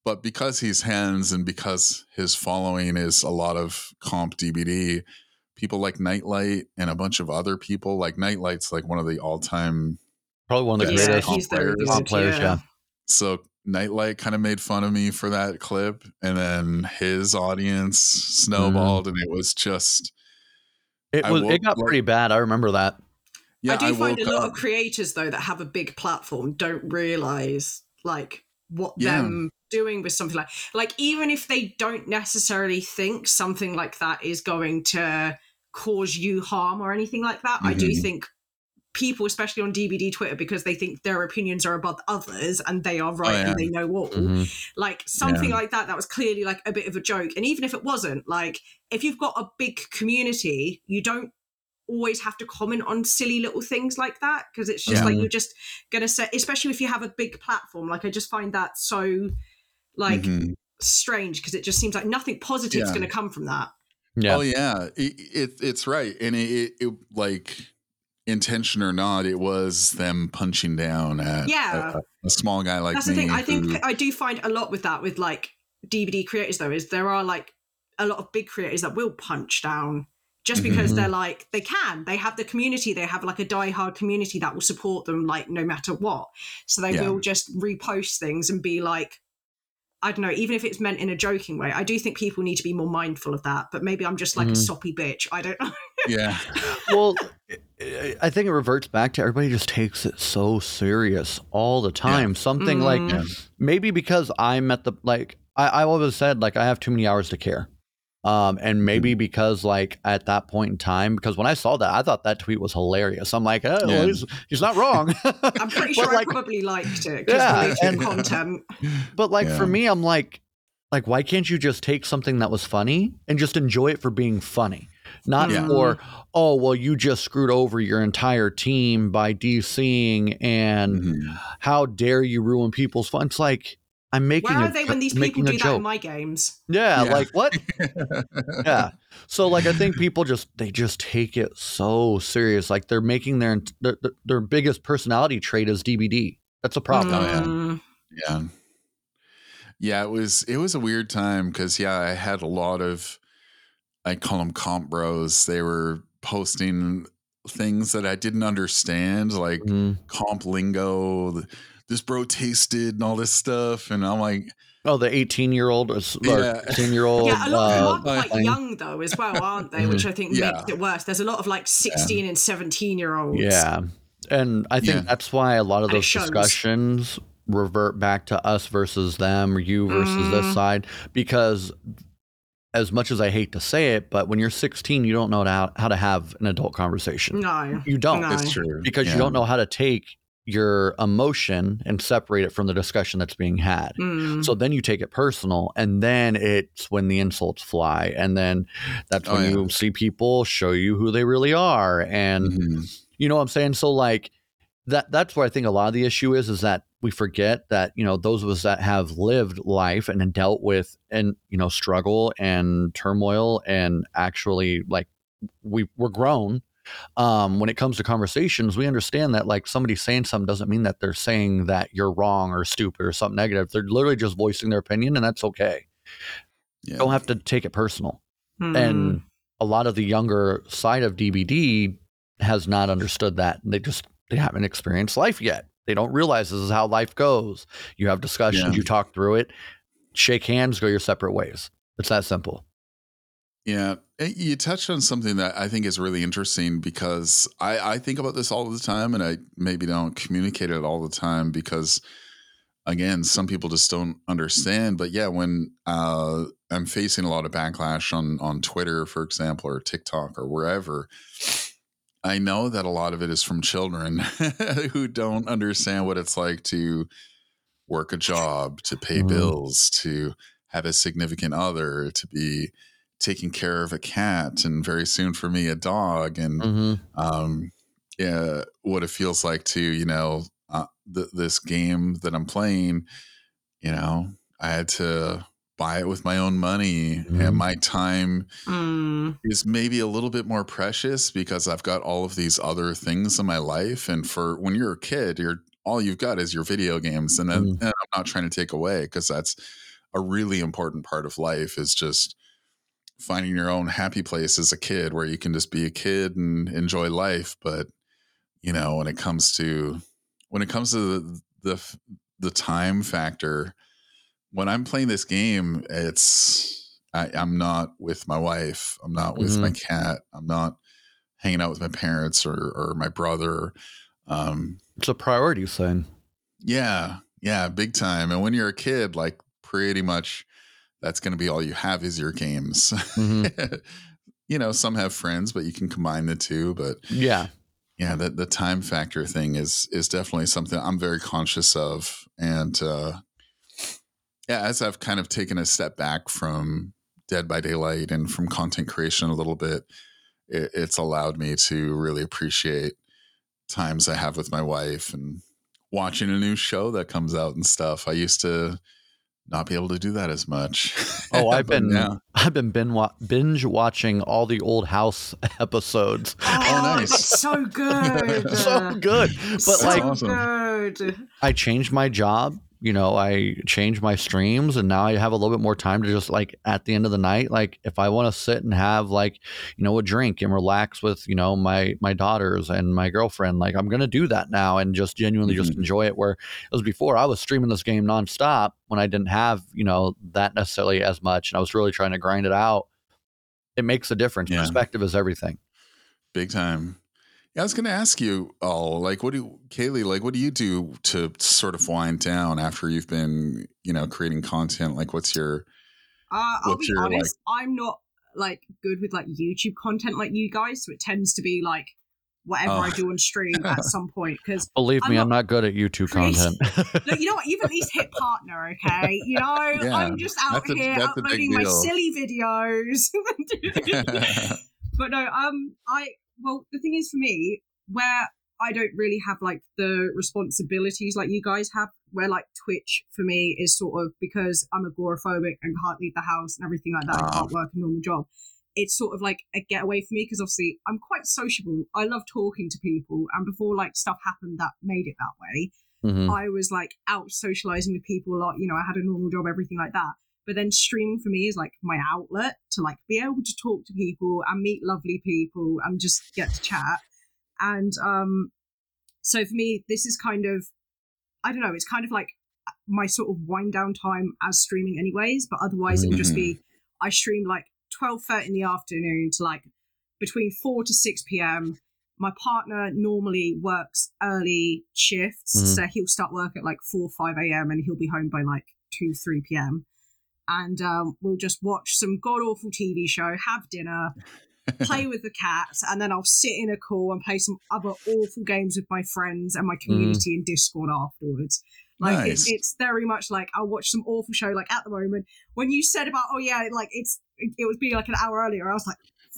But because he's Hens and because his following is a lot of comp DBD, people like Nightlight and a bunch of other people. Like Nightlight's like one of the all time probably one of the greatest yeah, players. Good, players. Yeah. So Nightlight kind of made fun of me for that clip, and then his audience snowballed, mm-hmm. and it was just it was it got like, pretty bad. I remember that. Yeah, I do I find a lot up, of creators though that have a big platform don't realize like what yeah. them doing with something like like even if they don't necessarily think something like that is going to cause you harm or anything like that. Mm-hmm. I do mm-hmm. think people, especially on DBD Twitter, because they think their opinions are above others and they are right oh, yeah. and they know all. Mm-hmm. Like something yeah. like that, that was clearly like a bit of a joke. And even if it wasn't, like if you've got a big community, you don't always have to comment on silly little things like that because it's just yeah. like you're just gonna say, especially if you have a big platform. Like I just find that so like mm-hmm. strange because it just seems like nothing positive is going to come from that. Yeah. Oh yeah, it, it, it's right, and it, it, like intention or not, it was them punching down at yeah. a, a small guy like That's me. the thing. I think I do find a lot with that with like DBD creators though is there are like a lot of big creators that will punch down just because mm-hmm. they're like they can they have the community they have like a die-hard community that will support them like no matter what so they yeah. will just repost things and be like I don't know, even if it's meant in a joking way, I do think people need to be more mindful of that. But maybe I'm just like mm. a soppy bitch. I don't know. yeah. well, I think it reverts back to everybody just takes it so serious all the time. Yeah. Something mm. like maybe because I'm at the like I, I always said like I have too many hours to care. Um, and maybe mm-hmm. because like at that point in time, because when I saw that, I thought that tweet was hilarious. I'm like, oh, yeah. he's, he's, not wrong. I'm pretty sure like, I probably liked it because yeah, and, content. But like yeah. for me, I'm like, like why can't you just take something that was funny and just enjoy it for being funny? Not yeah. for oh well, you just screwed over your entire team by DCing, and mm-hmm. how dare you ruin people's fun? It's like I'm making. Where are a, they when these people do that in my games? Yeah, yeah. like what? yeah. So like I think people just they just take it so serious. Like they're making their their, their biggest personality trait is DBD. That's a problem. Mm. Oh yeah. Yeah. Yeah, it was it was a weird time because yeah, I had a lot of I call them comp bros. They were posting things that I didn't understand, like mm. comp lingo this bro tasted and all this stuff, and I'm like. Oh, the 18 year old, yeah. 10 year old. Yeah, a lot uh, of them are quite young though, as well, aren't they? Which I think yeah. makes it worse. There's a lot of like 16 yeah. and 17 year olds. Yeah. And I think that's why a lot of those discussions revert back to us versus them or you versus mm. this side because as much as I hate to say it, but when you're 16, you don't know how, how to have an adult conversation. No, you don't. No. It's true because yeah. you don't know how to take your emotion and separate it from the discussion that's being had. Mm. So then you take it personal, and then it's when the insults fly, and then that's oh, when yeah. you see people show you who they really are, and mm-hmm. you know what I'm saying. So like that that's where I think a lot of the issue is is that we forget that you know those of us that have lived life and dealt with and you know struggle and turmoil and actually like we we're grown um, when it comes to conversations, we understand that like somebody saying something doesn't mean that they're saying that you're wrong or stupid or something negative. They're literally just voicing their opinion, and that's okay. Yeah. Don't have to take it personal. And hmm. a lot of the younger side of DBD has not understood that. They just they haven't experienced life yet. They don't realize this is how life goes. You have discussions, yeah. you talk through it, shake hands, go your separate ways. It's that simple. Yeah, you touched on something that I think is really interesting because I, I think about this all the time, and I maybe don't communicate it all the time because, again, some people just don't understand. But yeah, when uh, I'm facing a lot of backlash on on Twitter, for example, or TikTok or wherever, I know that a lot of it is from children who don't understand what it's like to work a job, to pay mm. bills, to have a significant other, to be taking care of a cat and very soon for me a dog and mm-hmm. um, yeah, what it feels like to you know uh, th- this game that I'm playing. You know, I had to buy it with my own money mm-hmm. and my time mm. is maybe a little bit more precious because I've got all of these other things in my life and for when you're a kid you're all you've got is your video games and then mm. and I'm not trying to take away because that's a really important part of life is just finding your own happy place as a kid where you can just be a kid and enjoy life but you know when it comes to when it comes to the the, the time factor when i'm playing this game it's I, am not with my wife i'm not with mm-hmm. my cat i'm not hanging out with my parents or or my brother um it's a priority sign yeah yeah big time and when you're a kid like pretty much that's going to be all you have is your games. Mm-hmm. you know, some have friends, but you can combine the two. But yeah, yeah, the the time factor thing is is definitely something I'm very conscious of, and uh, yeah, as I've kind of taken a step back from Dead by Daylight and from content creation a little bit, it, it's allowed me to really appreciate times I have with my wife and watching a new show that comes out and stuff. I used to not be able to do that as much. Oh, I've been now. I've been binge watching all the old House episodes. Oh, oh nice! so good, so good. But so like, good. I changed my job you know, I change my streams and now I have a little bit more time to just like at the end of the night, like if I want to sit and have like, you know, a drink and relax with, you know, my my daughters and my girlfriend, like I'm gonna do that now and just genuinely mm-hmm. just enjoy it. Where it was before I was streaming this game nonstop when I didn't have, you know, that necessarily as much and I was really trying to grind it out. It makes a difference. Yeah. Perspective is everything. Big time. Yeah, I was going to ask you all, like, what do Kayleigh, like, what do you do to sort of wind down after you've been, you know, creating content? Like, what's your, uh, I'll be honest, like, I'm not like good with like YouTube content like you guys, so it tends to be like whatever oh. I do on stream at some point. Because believe I'm me, not I'm not good at YouTube content. Look, you know what? You've at least hit partner, okay? You know, yeah, I'm just out here a, uploading my silly videos. but no, um, I well, the thing is for me, where I don't really have like the responsibilities like you guys have, where like Twitch for me is sort of because I'm agoraphobic and can't leave the house and everything like that. I can't work a normal job. It's sort of like a getaway for me because obviously I'm quite sociable. I love talking to people, and before like stuff happened that made it that way, mm-hmm. I was like out socializing with people a lot. You know, I had a normal job, everything like that. But then streaming for me is like my outlet to like be able to talk to people and meet lovely people and just get to chat. And um, so for me, this is kind of, I don't know, it's kind of like my sort of wind down time as streaming, anyways. But otherwise, mm-hmm. it would just be mm-hmm. I stream like twelve thirty in the afternoon to like between four to six p.m. My partner normally works early shifts, mm-hmm. so he'll start work at like four five a.m. and he'll be home by like two three p.m and um, we'll just watch some god awful TV show, have dinner, play with the cats, and then I'll sit in a call and play some other awful games with my friends and my mm. community mm. in Discord afterwards. Like nice. it's, it's very much like I'll watch some awful show. Like at the moment, when you said about oh yeah, like it's it was being like an hour earlier, I was like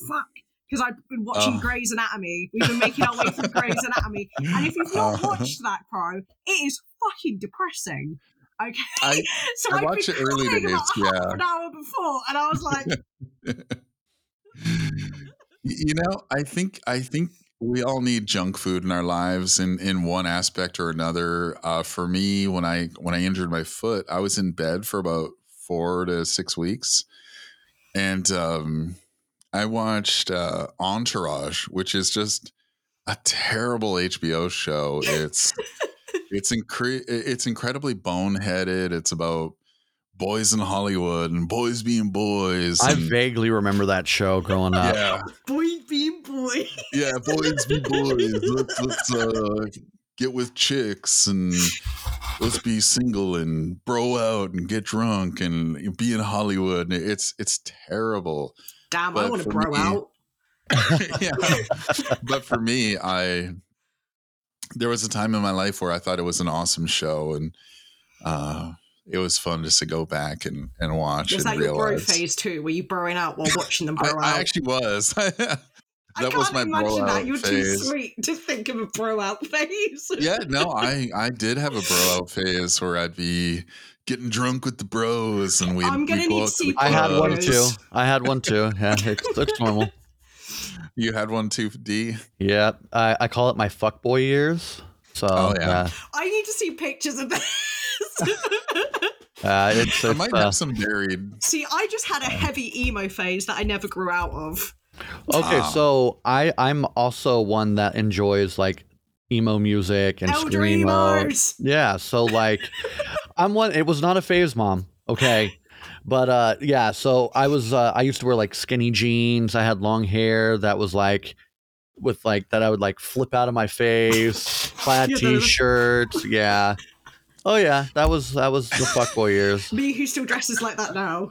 fuck because I've been watching oh. Grey's Anatomy. We've been making our way through Grey's Anatomy, and if you've not watched that, Pro, it is fucking depressing. Okay. I, so I watched it early days, yeah. An hour before, and I was like, you know, I think I think we all need junk food in our lives in in one aspect or another. Uh, for me, when I when I injured my foot, I was in bed for about four to six weeks, and um, I watched uh, Entourage, which is just a terrible HBO show. It's it's incre- it's incredibly boneheaded. It's about boys in Hollywood and boys being boys. I vaguely remember that show growing up. Yeah, boys being boys. Yeah, boys be boys. Let's let's uh, get with chicks and let's be single and bro out and get drunk and be in Hollywood. It's it's terrible. Damn, but I want to bro me, out. yeah, but for me, I there was a time in my life where I thought it was an awesome show and uh, it was fun just to go back and, and watch. Was and that your bro phase too? Were you broing out while watching them bro I, out? I actually was. that I was my bro that. You're phase. too sweet to think of a bro out phase. yeah, no, I I did have a bro out phase where I'd be getting drunk with the bros and we. I'm gonna need to see. I had one too. I had one too. Yeah, it looks normal. You had one too, D. Yeah, I, I call it my fuckboy years. So oh, yeah. yeah. I need to see pictures of this. uh, it's, I might uh, have some buried. See, I just had a heavy emo phase that I never grew out of. Okay, oh. so I I'm also one that enjoys like emo music and Elder screamo. Yeah, so like I'm one. It was not a phase, mom. Okay, but uh, yeah, so I was uh, I used to wear like skinny jeans. I had long hair that was like with like that I would like flip out of my face, plaid t-shirts. Yeah. Oh yeah, that was that was the fuckboy years. Me who still dresses like that now.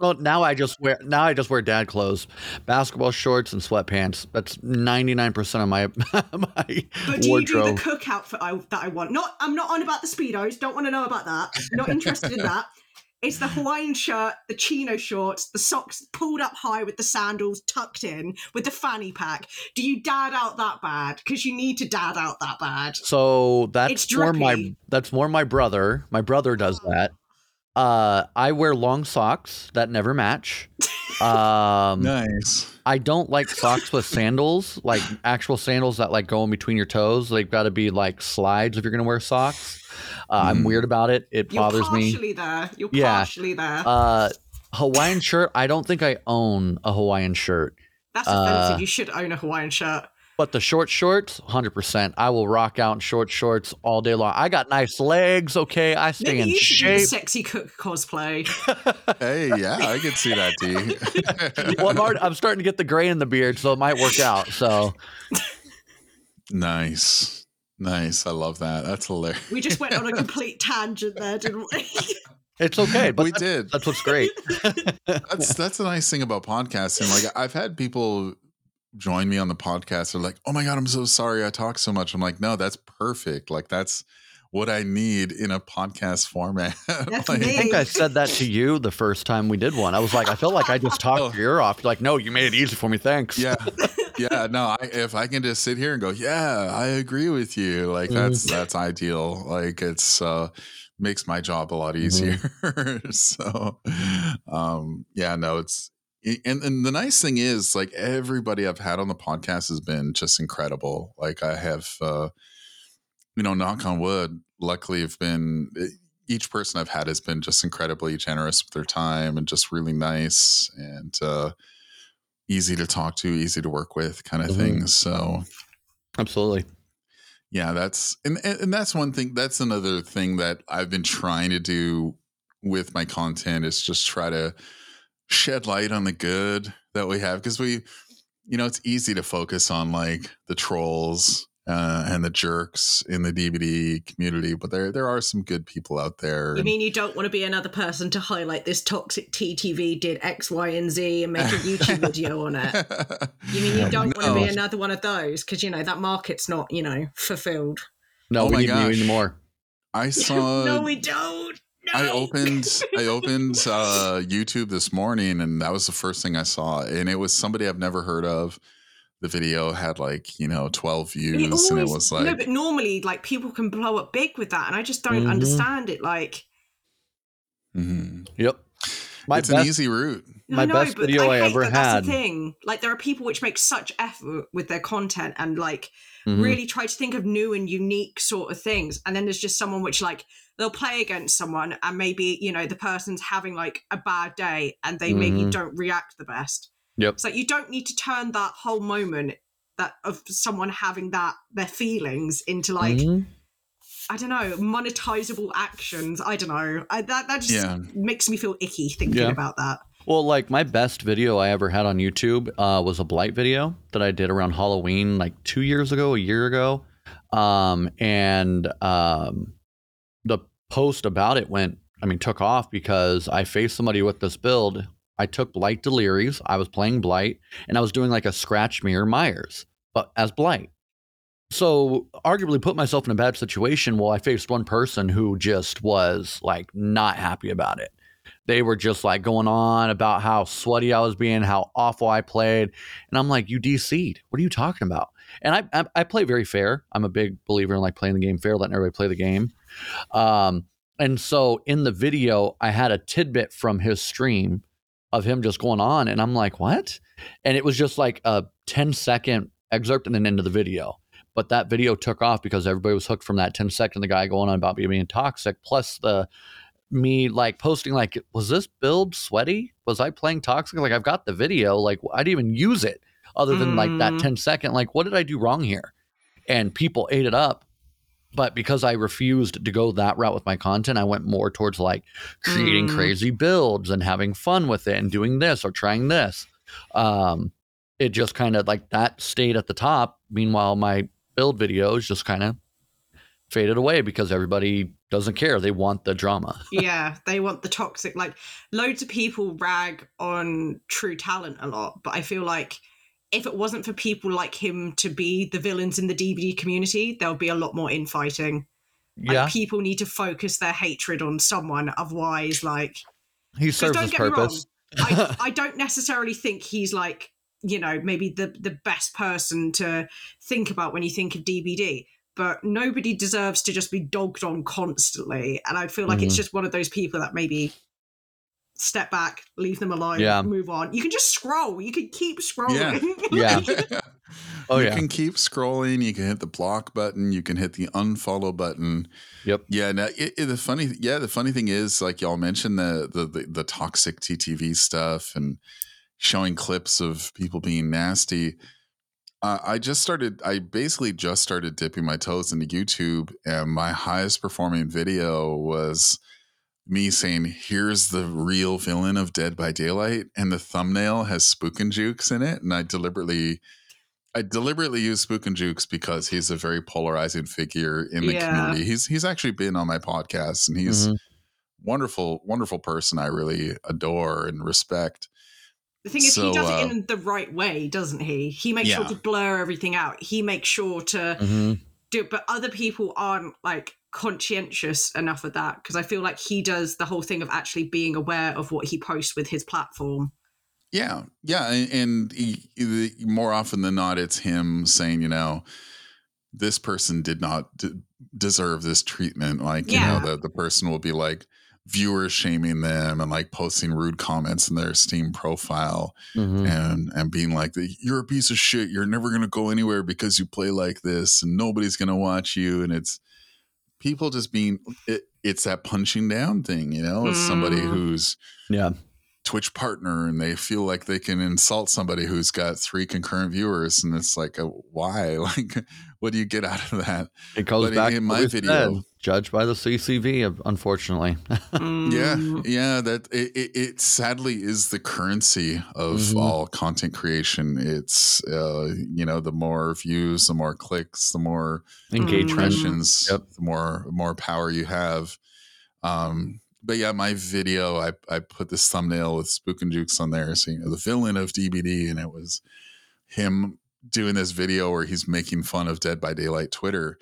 Well, now I just wear now I just wear dad clothes, basketball shorts and sweatpants. That's ninety nine percent of my my But do wardrobe. you do the cook outfit I, that I want? Not I'm not on about the speedos. Don't want to know about that. Not interested in that. It's the Hawaiian shirt, the chino shorts, the socks pulled up high with the sandals tucked in, with the fanny pack. Do you dad out that bad? Because you need to dad out that bad. So that's more my that's more my brother. My brother does that. Uh, I wear long socks that never match. Um, nice. I don't like socks with sandals, like actual sandals that like go in between your toes. They've got to be like slides if you're gonna wear socks. Uh, mm. I'm weird about it. It You're bothers me. You're partially there. You're yeah. partially there. Uh, Hawaiian shirt. I don't think I own a Hawaiian shirt. That's offensive. Uh, you should own a Hawaiian shirt. But the short shorts, hundred percent. I will rock out in short shorts all day long. I got nice legs. Okay, I stay Maybe in you shape. Do sexy cook cosplay. hey, yeah, I can see that, D. well, I'm, already, I'm starting to get the gray in the beard, so it might work out. So Nice. Nice. I love that. That's hilarious. We just went on a complete tangent there, didn't we? It's okay, but we that, did. That's what's great. that's that's the nice thing about podcasting. Like I've had people join me on the podcast. They're like, "Oh my god, I'm so sorry I talk so much." I'm like, "No, that's perfect. Like that's what I need in a podcast format." Like. I think I said that to you the first time we did one. I was like, I felt like I just talked Oh. your ear off. You're like, no, you made it easy for me. Thanks. yeah, yeah. No, I, if I can just sit here and go, "Yeah, I agree with you," like Mhm. that's that's ideal. Like it's uh makes my job a lot easier. so, um, yeah, no, it's and and the nice thing is like everybody I've had on the podcast has been just incredible. Like I have, uh, you know, knock on wood. Luckily, have been each person I've had has been just incredibly generous with their time and just really nice and uh, easy to talk to, easy to work with, kind of Mhm. thing. So Absolutely. yeah, that's and and that's one thing. That's another thing that I've been trying to do with my content is just try to shed light on the good that we have because we, you know, it's easy to focus on like the trolls uh, and the jerks in the DBD community, but there there are some good people out there. You mean you don't want to be another person to highlight this toxic TTV did X, Y, and Z and make a YouTube video on it? You mean you don't want to be another one of those because you know that market's not you know fulfilled. No, Oh we my need gosh. you anymore. I saw. no, we don't. No. I opened I opened uh, YouTube this morning, and that was the first thing I saw, and it was somebody I've never heard of. The video had like you know twelve views, It and it always- was no, like, but normally like people can blow up big with that, and I just don't Mhm. understand it. Like, mhm. Yep. My it's best, an easy route. My best but video I hate ever that That's had- the thing. Like, there are people which make such effort with their content and like Mhm. really try to think of new and unique sort of things, and then there's just someone which like they'll play against someone, and maybe you know the person's having like a bad day, and they maybe Mhm. don't react the best. Yep. So you don't need to turn that whole moment that of someone having that their feelings into like Mhm. I don't know monetizable actions. I don't know. I, that that just Yeah. makes me feel icky thinking Yeah. about that. Well, like my best video I ever had on YouTube uh, was a blight video that I did around Halloween, like two years ago, a year ago, um, and um, the post about it went, I mean, took off because I faced somebody with this build. I took Blight Delirious. I was playing Blight, and I was doing like a scratch mirror Myers, but as Blight. So arguably put myself in a bad situation. Well, I faced one person who just was like not happy about it they were just like going on about how sweaty I was being, how awful I played, and I'm like, "You DC'd. What are you talking about?" And I, I I play very fair. I'm a big believer in like playing the game fair, letting everybody play the game. Um, and so in the video, I had a tidbit from his stream of him just going on, and I'm like, "What?" And it was just like a 10 second excerpt and then into the video. But that video took off because everybody was hooked from that 10 second. The guy going on about being toxic, plus the me like posting like was this build sweaty? Was i playing toxic? Like i've got the video. Like i didn't even use it other than like that Mm. 10 second. Like what did i do wrong here? And people ate it up. But because i refused to go that route with my content i went more towards like creating Mm. crazy builds and having fun with it and doing this or trying this. Um it just kind of like that stayed at the top. Meanwhile my build videos just kind of faded away because everybody doesn't care they want the drama yeah, they want the toxic. Like loads of people rag on True Talent a lot, but I feel like if it wasn't for people like him to be the villains in the DBD community, there would be a lot more infighting. Like yeah people need to focus their hatred on someone, otherwise, like He serves don't his get me wrong, purpose. I, I don't necessarily think he's like you know maybe the the best person to think about when you think of DBD. But nobody deserves to just be dogged on constantly, and I feel like it's Mhm. just one of those people that maybe step back, leave them alone, Yeah. move on. You can just scroll. You can keep scrolling. Yeah. Oh, you yeah. can keep scrolling. You can hit the block button. You can hit the unfollow button. Yep. Yeah. Now, it, it- the funny, yeah, the funny thing is, like y'all mentioned the, the the the toxic TTV stuff and showing clips of people being nasty. Uh, I just started. I basically just started dipping my toes into YouTube, and my highest performing video was me saying, "Here's the real villain of Dead by Daylight," and the thumbnail has Spook and Jukes in it, and I deliberately I deliberately use Spook and Jukes because he's a very polarizing figure in the Yeah. community. He's he's actually been on my podcast and he's Mhm. wonderful, wonderful person I really adore and respect. The thing is, So, he does uh, it in the right way, doesn't he? He makes sure to blur everything out. He makes sure to Mhm. do it, but other people aren't like conscientious enough of that because I feel like he does the whole thing of actually being aware of what he posts with his platform. Yeah, yeah, and, and he, he- more often than not, it's him saying, you know, this person did not d- deserve this treatment. Like, Yeah. you know, the the person will be like viewer shaming them and like posting rude comments in their Steam profile Mhm. and and being like, "You're a piece of shit. You're never gonna go anywhere because you play like this, and nobody's gonna watch you." And it's people just being it, it's that punching down thing, you know, it's somebody Mm. who's Yeah. Twitch partner and they feel like they can insult somebody who's got three concurrent viewers and it's like uh, why like what do you get out of that It goes But back in to my what we video- said, judged by the CCV, unfortunately. yeah Mm. yeah that it, it, it sadly is the currency of Mhm. all content creation it's uh you know the more views the more clicks the more Engagement. impressions Yep. the more more power you have um but yeah my video i i put this thumbnail with spook and jukes on there saying the villain of dbd and it was him doing this video where he's making fun of dead by daylight twitter.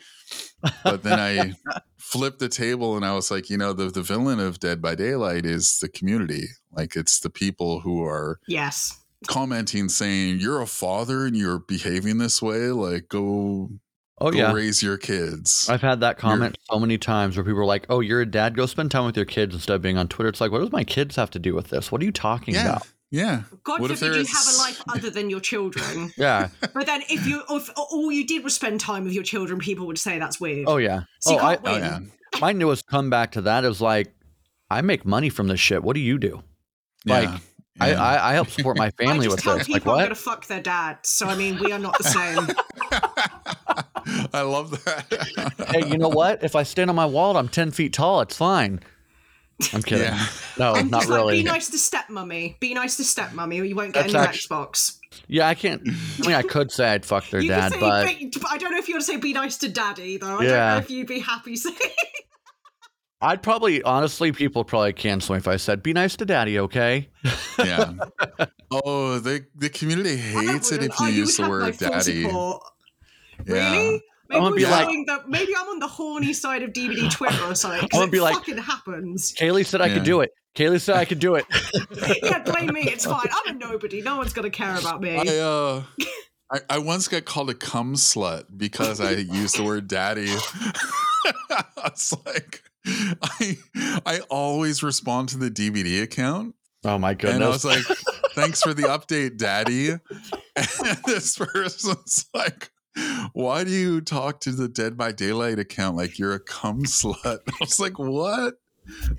But then i flipped the table and i was like you know the, the villain of dead by daylight is the community. Like it's the people who are Yes. commenting saying you're a father and you're behaving this way. Like go Oh, go yeah. raise your kids I've had that comment so many times where people are like, "Oh, you're a dad. Go spend time with your kids instead of being on Twitter." It's like, what does my kids have to do with this? What are you talking yeah about? yeah God What if forbid you there have a life other than your children. Yeah. but then if you if all you did was spend time with your children, people would say that's weird. Oh yeah. So oh, I, oh yeah my newest comeback to that is like, I make money from this shit. What do you do? Like, yeah. I, yeah. I I help support my I family just with tell this. people Like I'm gonna fuck their dad. So I mean, we are not the same. I love that. hey, you know what? If I stand on my wall, I'm ten feet tall. It's fine. I'm kidding. Yeah. No, I'm not just like, really. be nice to stepmummy. Be nice to stepmummy, or you won't get That's a new Xbox. Yeah, I can't. I mean, I could say I'd fuck their you dad, say, but be- I don't know if you want to say be nice to daddy though. I don't know if you'd be happy saying. I'd probably, honestly, people probably cancel me if I said, "Be nice to daddy," okay? yeah. Oh, the the community hates it if you Oh, use would the word daddy. support. Yeah. Really? Maybe, gonna we're be like- showing that maybe I'm on the horny side of DBD Twitter or something. I'm 'cause gonna it be like- fucking happens. Kayleigh said I Yeah. could do it. Kayleigh said I could do it. yeah, blame me. It's fine. I'm a nobody. No one's gonna care about me. I uh I, I once got called a cum slut because I used the word daddy. it's like I I always respond to the DBD account Oh my and I was like, thanks for the update, daddy. And this person's like, why do you talk to the Dead by Daylight account like you're a cum slut? I was like, what?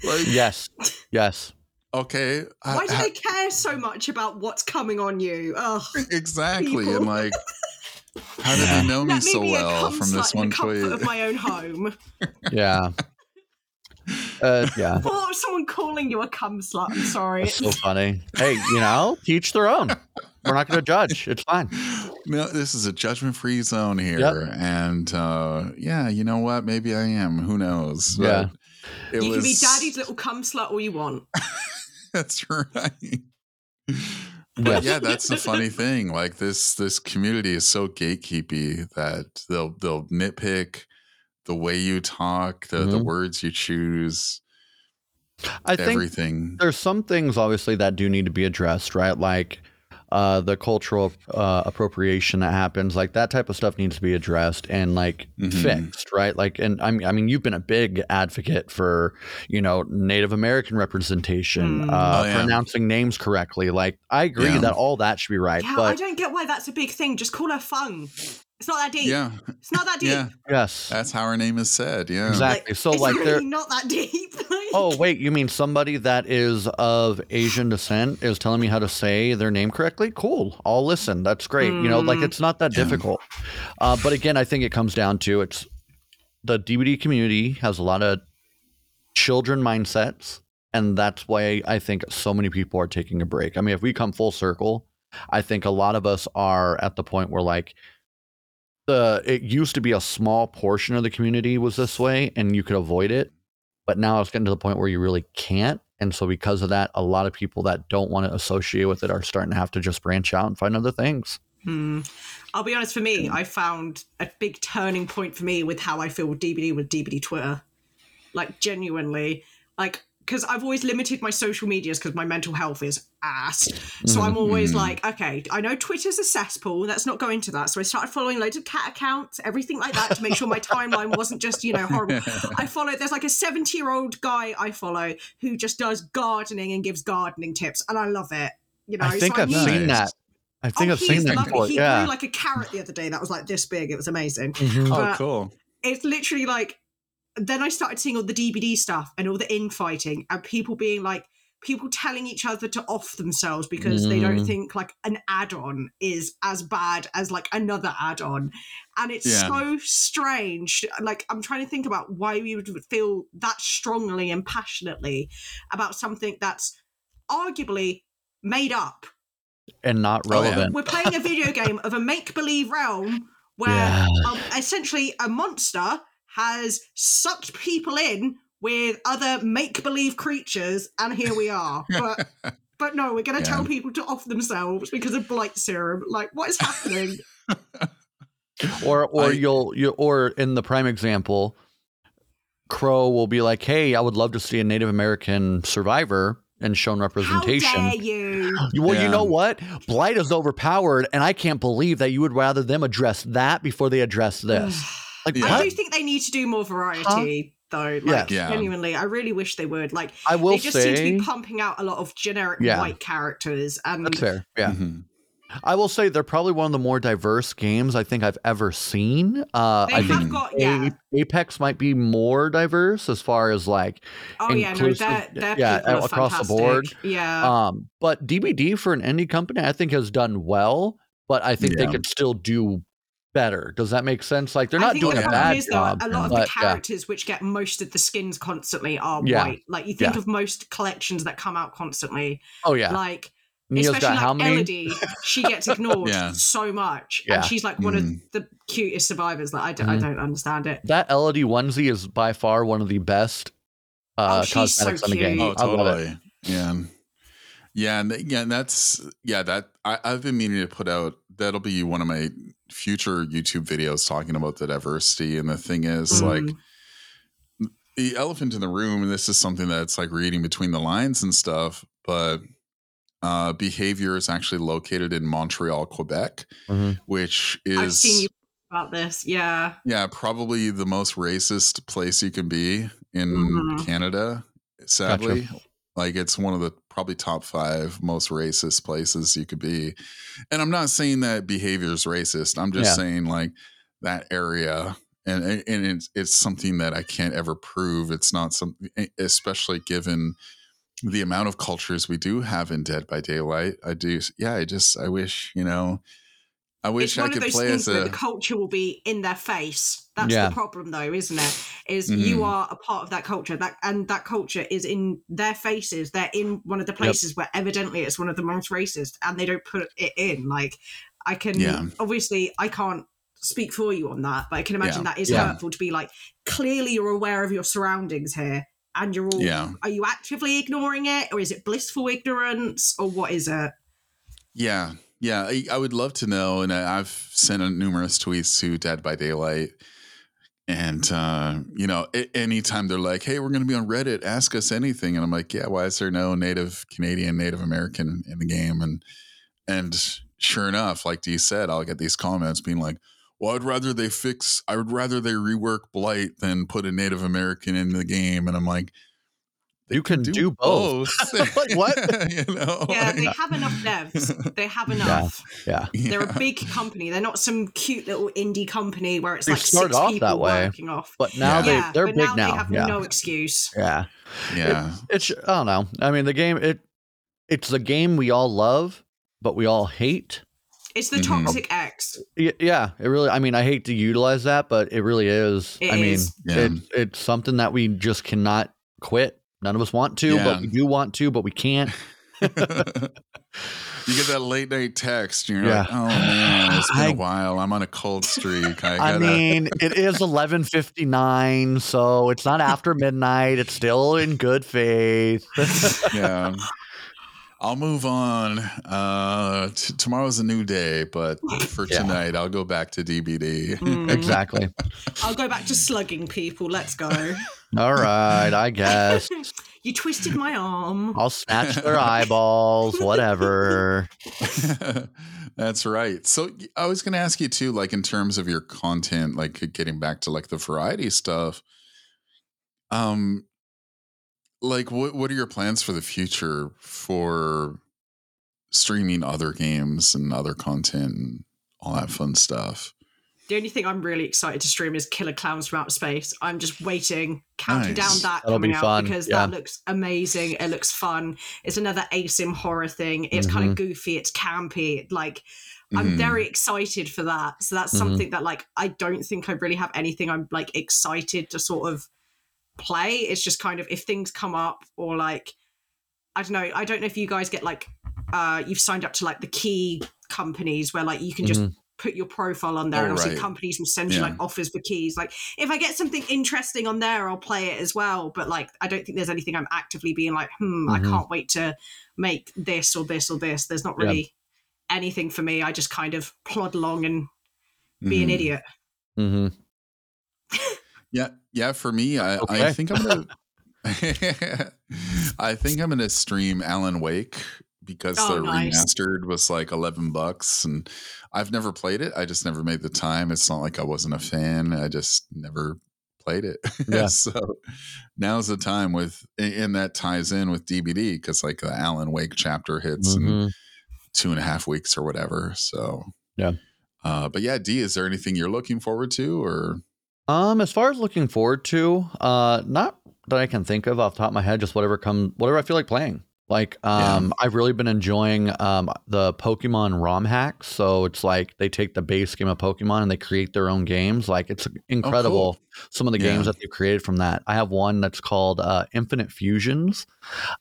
Like, yes, yes. okay. I- Why do I- they care so much about what's coming on you? Ugh. exactly. people? And like, how did Yeah. they know me Let me so be well from this one the comfort tweet? of my own home. Yeah. Uh, yeah. or someone calling you a cum slut. I'm sorry. That's so funny. Hey, you know, teach their own. We're not going to judge. It's fine. No, this is a judgment free zone here. Yep. And uh, yeah, you know what? Maybe I am. Who knows? Yeah. It you was, can be daddy's little cum slut all you want. That's right. But yeah, that's the funny thing. Like this this community is so gatekeepy that they'll they'll nitpick the way you talk, the, the Mhm. words you choose, I think everything. there's some things obviously that do need to be addressed, right? Like uh, the cultural uh, appropriation that happens, like that type of stuff needs to be addressed and like Mhm. fixed, right? Like, and I mean, I mean, you've been a big advocate for you know Native American representation, Mm. uh, Oh, yeah. pronouncing names correctly. Like, I agree Yeah. that all that should be right, Yeah, I but don't get why that's a big thing. Just call her Fung. It's not that deep. Yeah, It's not that deep. yeah. yes, That's how her name is said. Yeah. exactly. so, it's like, really there. not that deep. Oh wait, you mean somebody that is of Asian descent is telling me how to say their name correctly? Cool, I'll listen. That's great. You know, like Mm. it's not that Yeah. difficult. Uh, but again, I think it comes down to it's the DBD community has a lot of children mindsets, and that's why I think so many people are taking a break. I mean, if we come full circle, I think a lot of us are at the point where like the it used to be a small portion of the community was this way and you could avoid it, but now it's getting to the point where you really can't. And so because of that, a lot of people that don't want to associate with it are starting to have to just branch out and find other things. Hmm. I'll be honest, for me, I found a big turning point for me with how I feel with DBD with DBD Twitter. Like genuinely. Like because I've always limited my social medias because my mental health is ass. So I'm always Mhm. like, okay, I know Twitter's a cesspool. Let's not go into that. So I started following loads of cat accounts, everything like that, to make sure my timeline wasn't just you know horrible. I follow. There's like a 70 year old guy I follow who just does gardening and gives gardening tips, and I love it. You know, I think so I've knew- seen that. I think Oh, I've seen that lovely. before. He Yeah. grew like a carrot the other day that was like this big. It was amazing. Mhm. oh, cool. It's literally like then I started seeing all the DBD stuff and all the infighting and people being like people telling each other to off themselves because they don't Mm. think like an add-on is as bad as like another add-on. And it's Yeah. so strange. Like I'm trying to think about why we would feel that strongly and passionately about something that's arguably made up and not Oh, yeah. relevant. we're playing a video game of a make believe realm where Yeah. um, essentially a monster has sucked people in with other make believe creatures, and here we are. But but no, we're going to Yeah. tell people to off themselves because of blight serum. Like, what is happening? or or I- you'll you or in the prime example Cro will be like hey i would love to see a native american survivor and shown How representation dare you? well Yeah. you know what blight is overpowered and i can't believe that you would rather them address that before they address this like Yeah. I do think they need to do more variety, though. Like, Yeah. Yeah. genuinely, I really wish they would. Like, i will they just seem to be pumping out a lot of generic Yeah. white characters, and that's fair yeah Mhm. i will say they're probably one of the more diverse games i think i've ever seen uh they i have think got yeah. Apex might be more diverse as far as like Oh yeah, no, inclusive- they're, they're yeah, people are across the board. Yeah, Um, but DBD for an indie company, I think has done well, but I think they could still do better. Does that make sense? Like they're not doing the a bad is, though, job. a lot of but, the yeah. characters which get most of the skins constantly are Yeah. white. Like you think Yeah. of most collections that come out constantly, Oh yeah, like Nea's especially like how many? Elodie, she gets ignored Yeah. so much, Yeah. and she's like one Mm. of the cutest survivors. Like I, don't, I Mhm. don't understand it. That Elodie onesie is by far one of the best uh, Oh, she's so in the game. cute. Oh, I love it. totally. Yeah. Yeah, and th- yeah, and that's yeah, that I, I've been meaning to put out that'll be one of my future YouTube videos talking about the diversity. And the thing is, like Mm. the elephant in the room, and this is something that's like reading between the lines and stuff, but uh behavior is actually located in Montreal, Quebec, Mhm. which I've seen is you about this. Yeah, yeah, probably the most racist place you can be in Mhm. Canada, sadly. Like it's one of the probably top five most racist places you could be. And I'm not saying that behavior is racist. I'm just Yeah. saying like that area and and it's it's something that I can't ever prove. It's not something especially given the amount of cultures we do have in Dead by Daylight. I do yeah, I just I wish, you know, I it's wish one I of could those play things as where a the culture will be in their face. That's Yeah. the problem, though, isn't it? Is Mhm. you are a part of that culture, that and that culture is in their faces. They're in one of the places where evidently it's one of the most racist, and they don't put it in. Like I can Yeah. obviously I can't speak for you on that, but I can imagine Yeah. that is Yeah. hurtful to be like clearly you're aware of your surroundings here, and you're all. Yeah. Are you actively ignoring it, or is it blissful ignorance, or what is it? Yeah, yeah, I, I would love to know, and I, I've sent numerous tweets to Dead by Daylight, and uh, you know, anytime they're like, "Hey, we're going to be on Reddit, ask us anything," and I'm like, "Yeah, why is there no Native Canadian, Native American in the game?" And and sure enough, like Dee said, I'll get these comments being like, "Well, I'd rather they fix, I would rather they rework Blight than put a Native American in the game," and I'm like. You can do both. Like, what? you know? Yeah, they like- have enough devs. They have enough. Yeah, They're Yeah. a big company. They're not some cute little indie company where it's They like started six off people that way. working off. but now Yeah. they they're but big now, now. they have yeah, no excuse. yeah. Yeah. It's I don't know. I mean, the game it it's the game we all love, but we all hate. It's the Mhm. toxic X. Y- Yeah, it really. I mean, I hate to utilize that, but it really is. It I mean, is. Yeah. it, it's something that we just cannot quit. None of us want to, Yeah. but we do want to, but we can't. you get that late night text. And you're yeah. like, oh man, it's been I, a while. I'm on a cold streak. I, gotta... I mean, it is 11:59, so it's not after midnight. It's still in good faith. yeah. I'll move on. Uh, t- tomorrow's a new day, but for yeah. tonight, I'll go back to DBD. Mm. exactly. I'll go back to slugging people. Let's go. All right, I guess. you twisted my arm. I'll snatch their eyeballs, whatever. That's right. So I was going to ask you too, like in terms of your content, like getting back to like the variety stuff. Um, like what what are your plans for the future for streaming other games and other content and all that fun stuff? The only thing I'm really excited to stream is Killer Clowns from Outer Space. I'm just waiting, counting nice. down that That'll coming be out because yeah. that looks amazing. It looks fun. It's another asym horror thing. It's mm-hmm. kind of goofy. It's campy. Like I'm mm-hmm. very excited for that. So that's mm-hmm. something that like I don't think I really have anything I'm like excited to sort of play. It's just kind of if things come up or like I don't know. I don't know if you guys get like uh you've signed up to like the key companies where like you can just mm-hmm. put your profile on there oh, and obviously right. companies will send yeah. you like offers for keys. Like if I get something interesting on there, I'll play it as well. But like I don't think there's anything I'm actively being like, hmm, mm-hmm. I can't wait to make this or this or this. There's not really yeah. anything for me. I just kind of plod along and be an idiot. mm-hmm. an idiot. Yeah, yeah. For me, I, okay. I think I'm gonna. I think I'm gonna stream Alan Wake because oh, the nice. remastered was like 11 bucks and I've never played it. I just never made the time. It's not like I wasn't a fan. I just never played it. Yeah. so now's the time with and that ties in with DBD because like the Alan Wake chapter hits mm-hmm. in two and a half weeks or whatever. So yeah. Uh, but yeah, D, is there anything you're looking forward to or um, as far as looking forward to, uh, not that I can think of off the top of my head, just whatever come, whatever I feel like playing. Like, um, yeah. I've really been enjoying um the Pokemon ROM hacks. So it's like they take the base game of Pokemon and they create their own games. Like it's incredible. Oh, cool. Some of the yeah. games that they've created from that. I have one that's called uh, Infinite Fusions.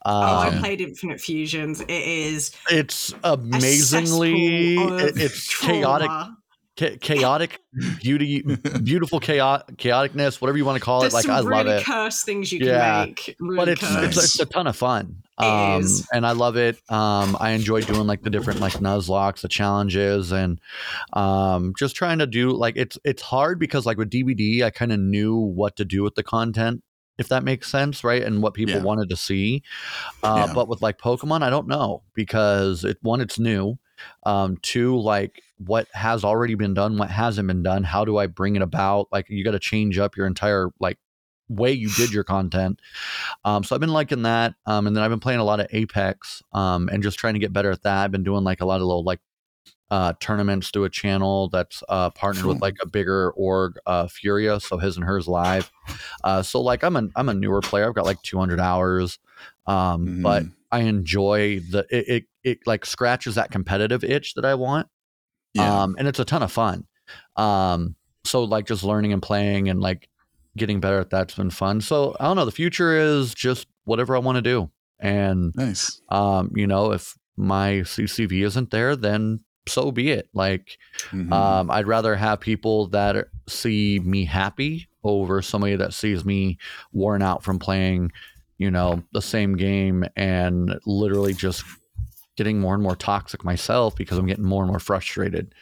Uh, oh, I um, played Infinite Fusions. It is. It's amazingly. It, it's trauma. chaotic chaotic beauty, beautiful chaotic chaoticness, whatever you want to call There's it. Like I really love it. Curse things you yeah. can make, really but it's, it's, it's a ton of fun. Um, and I love it. Um, I enjoy doing like the different like nuzlockes, the challenges, and um, just trying to do like it's it's hard because like with DBD, I kind of knew what to do with the content if that makes sense, right? And what people yeah. wanted to see. Uh, yeah. But with like Pokemon, I don't know because it one, it's new. Um, two, like what has already been done, what hasn't been done. How do I bring it about? Like you got to change up your entire like way you did your content. Um, so I've been liking that. Um, and then I've been playing a lot of Apex um, and just trying to get better at that. I've been doing like a lot of little like uh, tournaments through a channel that's uh, partnered with like a bigger org, uh, Furia. So his and hers live. Uh, so like I'm a I'm a newer player. I've got like 200 hours, um, mm-hmm. but I enjoy the it, it, it like scratches that competitive itch that I want. Yeah. Um, and it's a ton of fun. Um, so like just learning and playing and like getting better at that's been fun. So I don't know. The future is just whatever I want to do. And nice. Um, you know, if my CCV isn't there, then so be it. Like, mm-hmm. um, I'd rather have people that see me happy over somebody that sees me worn out from playing you know, the same game and literally just getting more and more toxic myself because I'm getting more and more frustrated.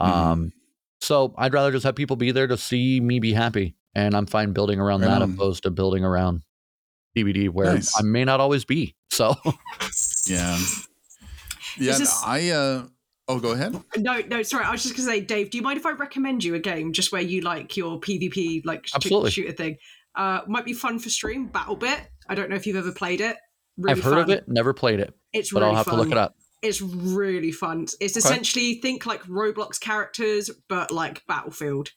Mm-hmm. Um, so I'd rather just have people be there to see me be happy. And I'm fine building around right that on. opposed to building around DBD where nice. I may not always be. So yeah. Yeah. This, I, uh, Oh, go ahead. No, no, sorry. I was just gonna say, Dave. Do you mind if I recommend you a game just where you like your PvP like Absolutely. shooter thing? Uh, might be fun for stream. BattleBit. I don't know if you've ever played it. Really I've heard fun. of it, never played it. It's but really I'll have fun. to look it up. It's really fun. It's okay. essentially think like Roblox characters, but like Battlefield.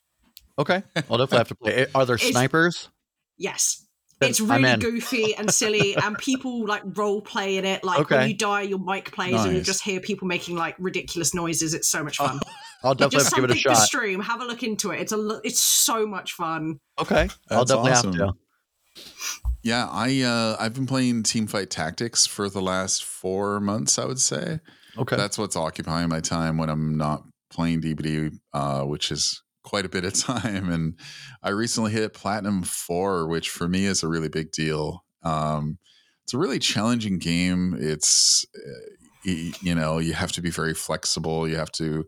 Okay, I'll definitely have to play. Are there it's, snipers? Yes, it's really goofy and silly, and people like role play in it. Like okay. when you die, your mic plays, nice. and you just hear people making like ridiculous noises. It's so much fun. I'll definitely have to give it a shot. Stream, have a look into it. It's a it's so much fun. Okay, That's I'll definitely awesome. have to. Yeah, I uh, I've been playing Teamfight Tactics for the last four months. I would say. Okay. That's what's occupying my time when I'm not playing DBD, uh, which is quite a bit of time. And I recently hit Platinum 4, which for me is a really big deal. Um, it's a really challenging game. It's, uh, you know, you have to be very flexible. You have to,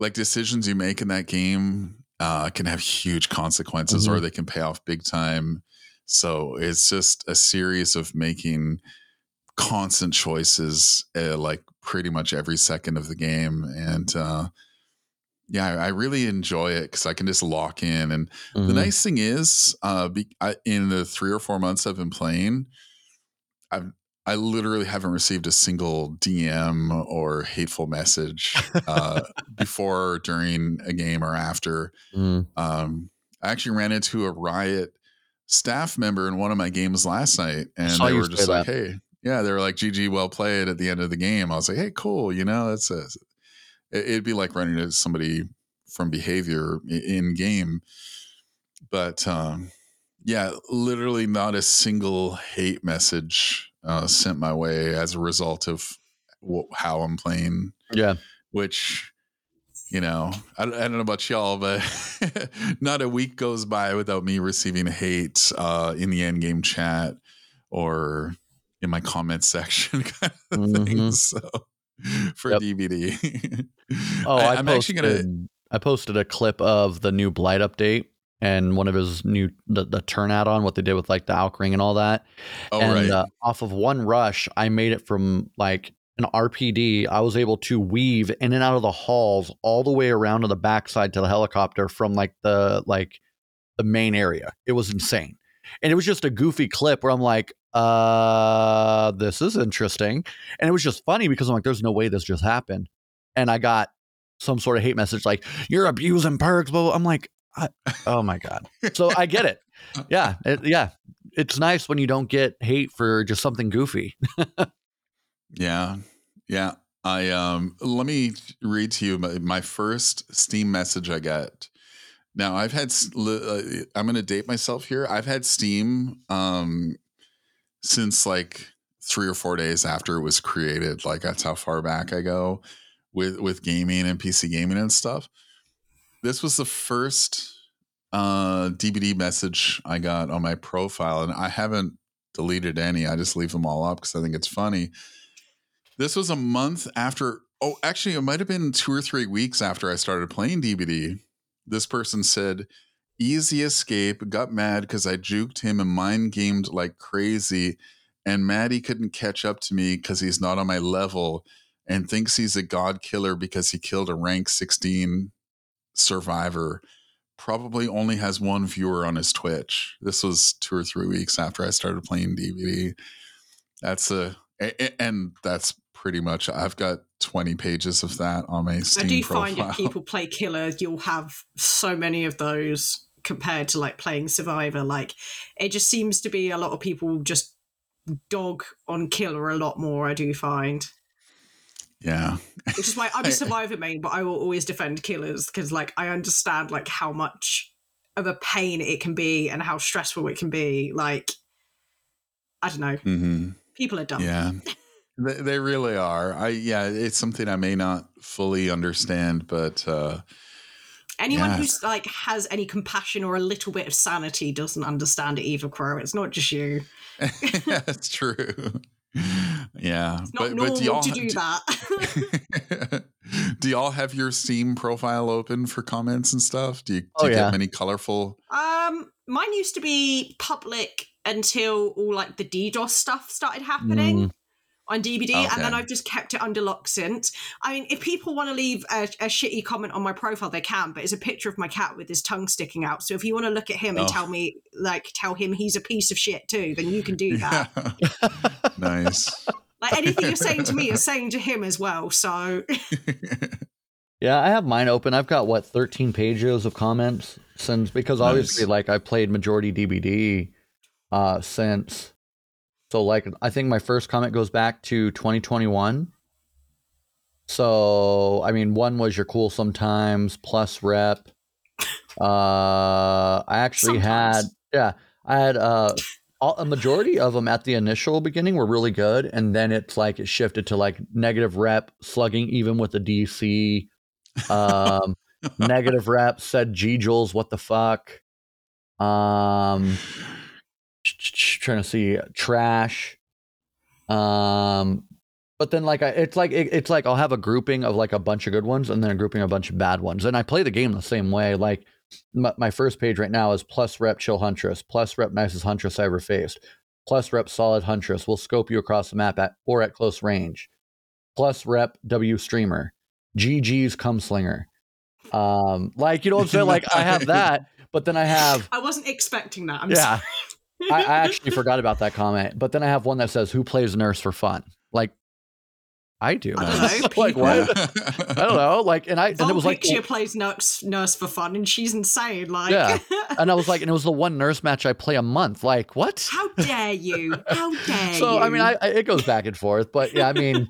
like, decisions you make in that game uh, can have huge consequences mm-hmm. or they can pay off big time. So it's just a series of making constant choices, uh, like pretty much every second of the game. And uh, yeah, I really enjoy it because I can just lock in. And mm-hmm. the nice thing is, uh, be, I, in the three or four months I've been playing, I've I literally haven't received a single DM or hateful message uh, before, during a game, or after. Mm. Um, I actually ran into a riot staff member in one of my games last night, and they were just like, that. "Hey, yeah," they were like, "GG, well played." At the end of the game, I was like, "Hey, cool," you know, that's a. It'd be like running into somebody from behavior in game, but um, yeah, literally not a single hate message uh, sent my way as a result of how I'm playing. Yeah, which you know, I, I don't know about y'all, but not a week goes by without me receiving hate uh, in the end game chat or in my comment section kind of mm-hmm. things. So for yep. DBD. oh, I, am actually gonna. I posted a clip of the new Blight update and one of his new the, the turn add-on what they did with like the Alch ring and all that oh, and right. uh, off of one rush i made it from like an rpd i was able to weave in and out of the halls all the way around to the backside to the helicopter from like the like the main area it was insane and it was just a goofy clip where i'm like uh this is interesting and it was just funny because i'm like there's no way this just happened and i got some sort of hate message like you're abusing perks but i'm like oh my god. So I get it. Yeah, it, yeah. It's nice when you don't get hate for just something goofy. yeah, yeah. I um. Let me read to you my, my first Steam message I got. Now I've had. Uh, I'm going to date myself here. I've had Steam um since like three or four days after it was created. Like that's how far back I go with with gaming and PC gaming and stuff this was the first uh, DBD message I got on my profile, and I haven't deleted any. I just leave them all up because I think it's funny. This was a month after. Oh, actually, it might have been two or three weeks after I started playing DBD. This person said, "Easy escape." Got mad because I juked him and mind gamed like crazy, and Maddie couldn't catch up to me because he's not on my level, and thinks he's a god killer because he killed a rank sixteen Survivor probably only has one viewer on his Twitch. This was two or three weeks after I started playing dbd That's a and that's pretty much. I've got twenty pages of that on my Steam I do profile. find if people play Killer, you'll have so many of those compared to like playing Survivor. Like it just seems to be a lot of people just dog on Killer a lot more. I do find. Yeah. Which is why I'm a survivor main, but I will always defend killers because like I understand like how much of a pain it can be and how stressful it can be. Like I don't know. Mm-hmm. People are dumb. Yeah. they, they really are. I yeah, it's something I may not fully understand, but uh Anyone yeah. who's like has any compassion or a little bit of sanity doesn't understand it either, Cro. It's not just you. That's true yeah, it's not but, normal but do y'all, to do that. do y'all have your Steam profile open for comments and stuff? Do you, do oh, you yeah. get many colorful? Um, mine used to be public until all like the DDoS stuff started happening. Mm on DBD, okay. and then I've just kept it under lock since. I mean, if people want to leave a, a, shitty comment on my profile, they can, but it's a picture of my cat with his tongue sticking out. So if you want to look at him and oh. tell me, like, tell him he's a piece of shit too, then you can do that. Yeah. nice. Like anything you're saying to me is saying to him as well. So. yeah, I have mine open. I've got what 13 pages of comments since because obviously, nice. like, I played majority DBD uh, since so like I think my first comment goes back to 2021. So I mean, one was you're cool sometimes plus rep. Uh, I actually sometimes. had yeah, I had uh a majority of them at the initial beginning were really good, and then it's like it shifted to like negative rep slugging, even with the DC. Um, negative rep said G Jules, what the fuck? Um, trying to see trash. Um, but then like I, it's like it, it's like I'll have a grouping of like a bunch of good ones and then a grouping of a bunch of bad ones, and I play the game the same way. Like my, my first page right now is plus rep chill huntress, plus rep nicest huntress I ever faced, plus rep solid huntress. will scope you across the map at or at close range, plus rep W streamer, GG's cum slinger. Um, like you know what I'm saying? Like I have that, but then I have. I wasn't expecting that. I'm yeah. I, I actually forgot about that comment, but then I have one that says, "Who plays nurse for fun?" Like I do. I don't know. like what? I don't know. Like, and I and it was like she plays nurse nurse for fun, and she's insane. Like, yeah. And I was like, and it was the one nurse match I play a month. Like, what? How dare you? How dare you? so, you? I mean, I, I, it goes back and forth, but yeah, I mean,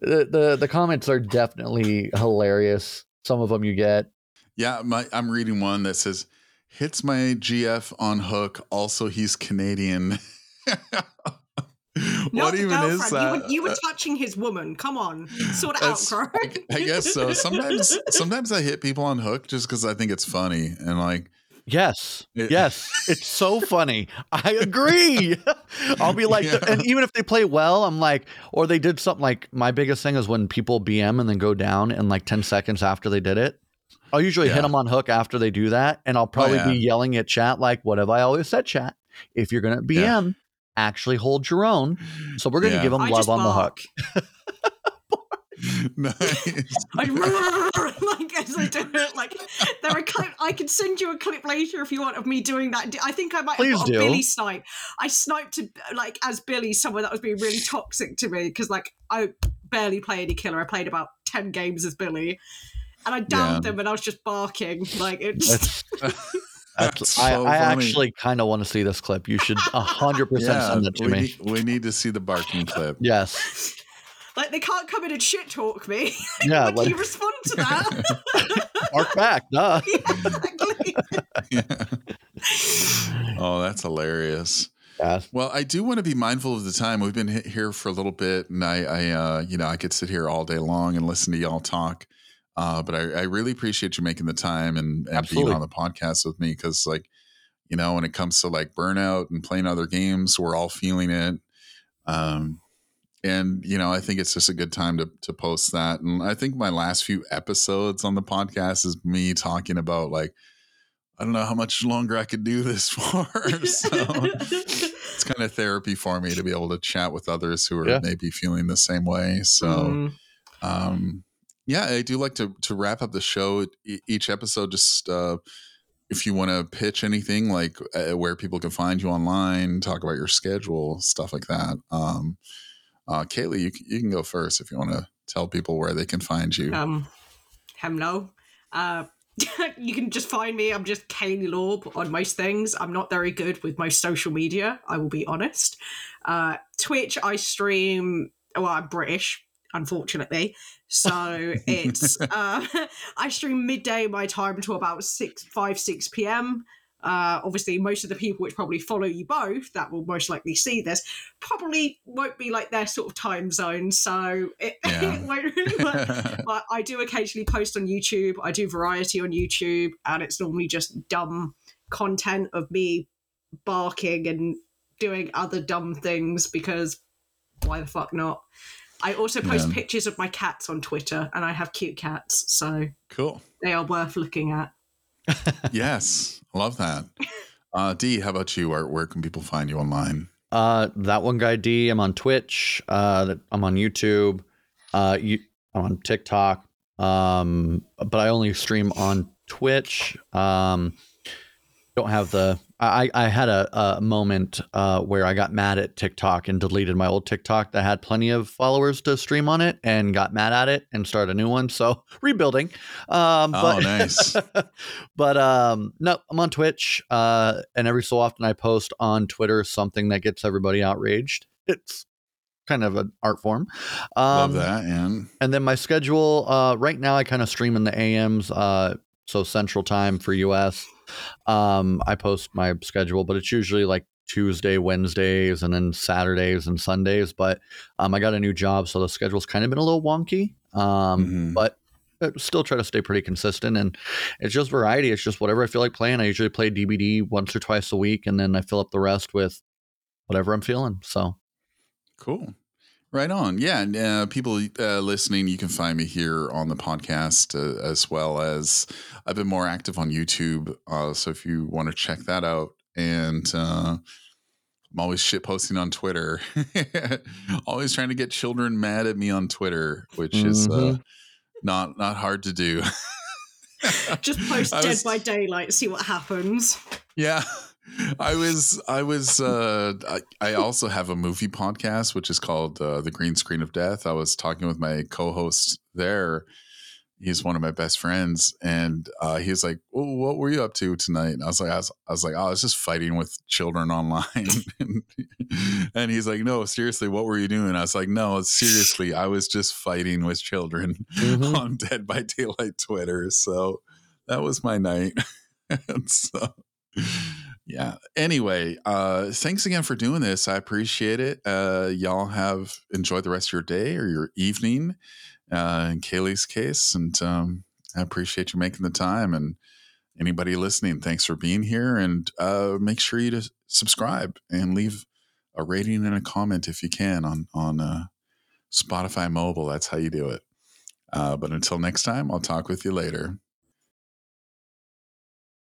the, the the comments are definitely hilarious. Some of them you get. Yeah, my I'm reading one that says hits my GF on hook. Also, he's Canadian. what even is that? You were, you were, uh, touching his woman. Come on, sort it out, bro. I, I, guess so. Sometimes, sometimes I hit people on hook just because I think it's funny and like. Yes, it, yes, it's so funny. I agree. I'll be like, yeah. and even if they play well, I'm like, or they did something like my biggest thing is when people BM and then go down in like 10 seconds after they did it. I'll usually yeah. hit them on hook after they do that, and I'll oh, probably oh, yeah. be yelling at chat like, "What have I always said, chat? If you're gonna BM, actually hold your own. So we're going to yeah. give them I love on bark. the hook. nice. I like as I do it. Like there are clip. I can send you a clip later if you want of me doing that. I think I might Please have got a Billy snipe. I sniped to, like as Billy someone that was being really toxic to me because like I barely play any killer. I played about ten games as Billy, and I downed yeah. them and I was just barking like it's. That's I, so I actually kind of want to see this clip. You should hundred yeah, percent send it to we me. Need, we need to see the barking clip. Yes. Like they can't come in and shit talk me. Yeah, like, you respond to that? Bark back, duh. Yeah, exactly. yeah. Oh, that's hilarious. Yeah. Well, I do want to be mindful of the time. We've been here for a little bit, and I, I, uh, you know, I could sit here all day long and listen to y'all talk. Uh, but I, I, really appreciate you making the time and, and being on the podcast with me because, like, you know, when it comes to like burnout and playing other games, we're all feeling it. Um, and you know, I think it's just a good time to to post that. And I think my last few episodes on the podcast is me talking about like I don't know how much longer I could do this for. so it's kind of therapy for me to be able to chat with others who are yeah. maybe feeling the same way. So. Mm. Um, yeah, I do like to to wrap up the show each episode. Just uh, if you want to pitch anything, like uh, where people can find you online, talk about your schedule, stuff like that. Um, uh, Kayleigh, you you can go first if you want to tell people where they can find you. Um, hello. Uh, you can just find me. I'm just Kayleighlaub on most things. I'm not very good with most social media. I will be honest. Uh, Twitch, I stream. Well, I'm British, unfortunately. So it's uh, I stream midday my time to about six, five, six p.m. Uh, obviously, most of the people which probably follow you both that will most likely see this probably won't be like their sort of time zone, so it, yeah. it won't really work. but I do occasionally post on YouTube. I do variety on YouTube, and it's normally just dumb content of me barking and doing other dumb things because why the fuck not? I also post yeah. pictures of my cats on Twitter, and I have cute cats, so cool. They are worth looking at. yes, love that. Uh, D, how about you? Where, where can people find you online? Uh, that one guy D. I'm on Twitch. Uh, I'm on YouTube. Uh, you, I'm on TikTok. Um, but I only stream on Twitch. Um, don't have the I, I had a, a moment uh, where I got mad at TikTok and deleted my old TikTok that had plenty of followers to stream on it and got mad at it and started a new one. So rebuilding. Um, oh, but, nice. but um, no, I'm on Twitch. Uh, and every so often I post on Twitter something that gets everybody outraged. It's kind of an art form. Um, Love that. And, and then my schedule uh, right now, I kind of stream in the AMs. Uh, so central time for US. Um, I post my schedule, but it's usually like Tuesday, Wednesdays, and then Saturdays and Sundays. But um, I got a new job, so the schedule's kind of been a little wonky. Um, mm-hmm. But still try to stay pretty consistent, and it's just variety. It's just whatever I feel like playing. I usually play DBD once or twice a week, and then I fill up the rest with whatever I'm feeling. So cool. Right on. Yeah. And uh, people uh, listening, you can find me here on the podcast uh, as well as I've been more active on YouTube. Uh, so if you want to check that out, and uh, I'm always shit posting on Twitter, always trying to get children mad at me on Twitter, which uh, mm-hmm. is not not hard to do. Just post Dead by Daylight, see what happens. Yeah. I was I was uh I, I, also have a movie podcast which is called uh, The Green Screen of Death. I was talking with my co-host there. He's one of my best friends and uh, he was like, well, "What were you up to tonight?" And I was like I was, I was like, "Oh, I was just fighting with children online." and he's like, "No, seriously, what were you doing?" I was like, "No, seriously, I was just fighting with children mm-hmm. on Dead by Daylight Twitter." So that was my night. so yeah. Anyway, uh, thanks again for doing this. I appreciate it. Uh, y'all have enjoyed the rest of your day or your evening. Uh, in Kayleigh's case, and um, I appreciate you making the time. And anybody listening, thanks for being here. And uh, make sure you to subscribe and leave a rating and a comment if you can on on uh, Spotify mobile. That's how you do it. Uh, but until next time, I'll talk with you later.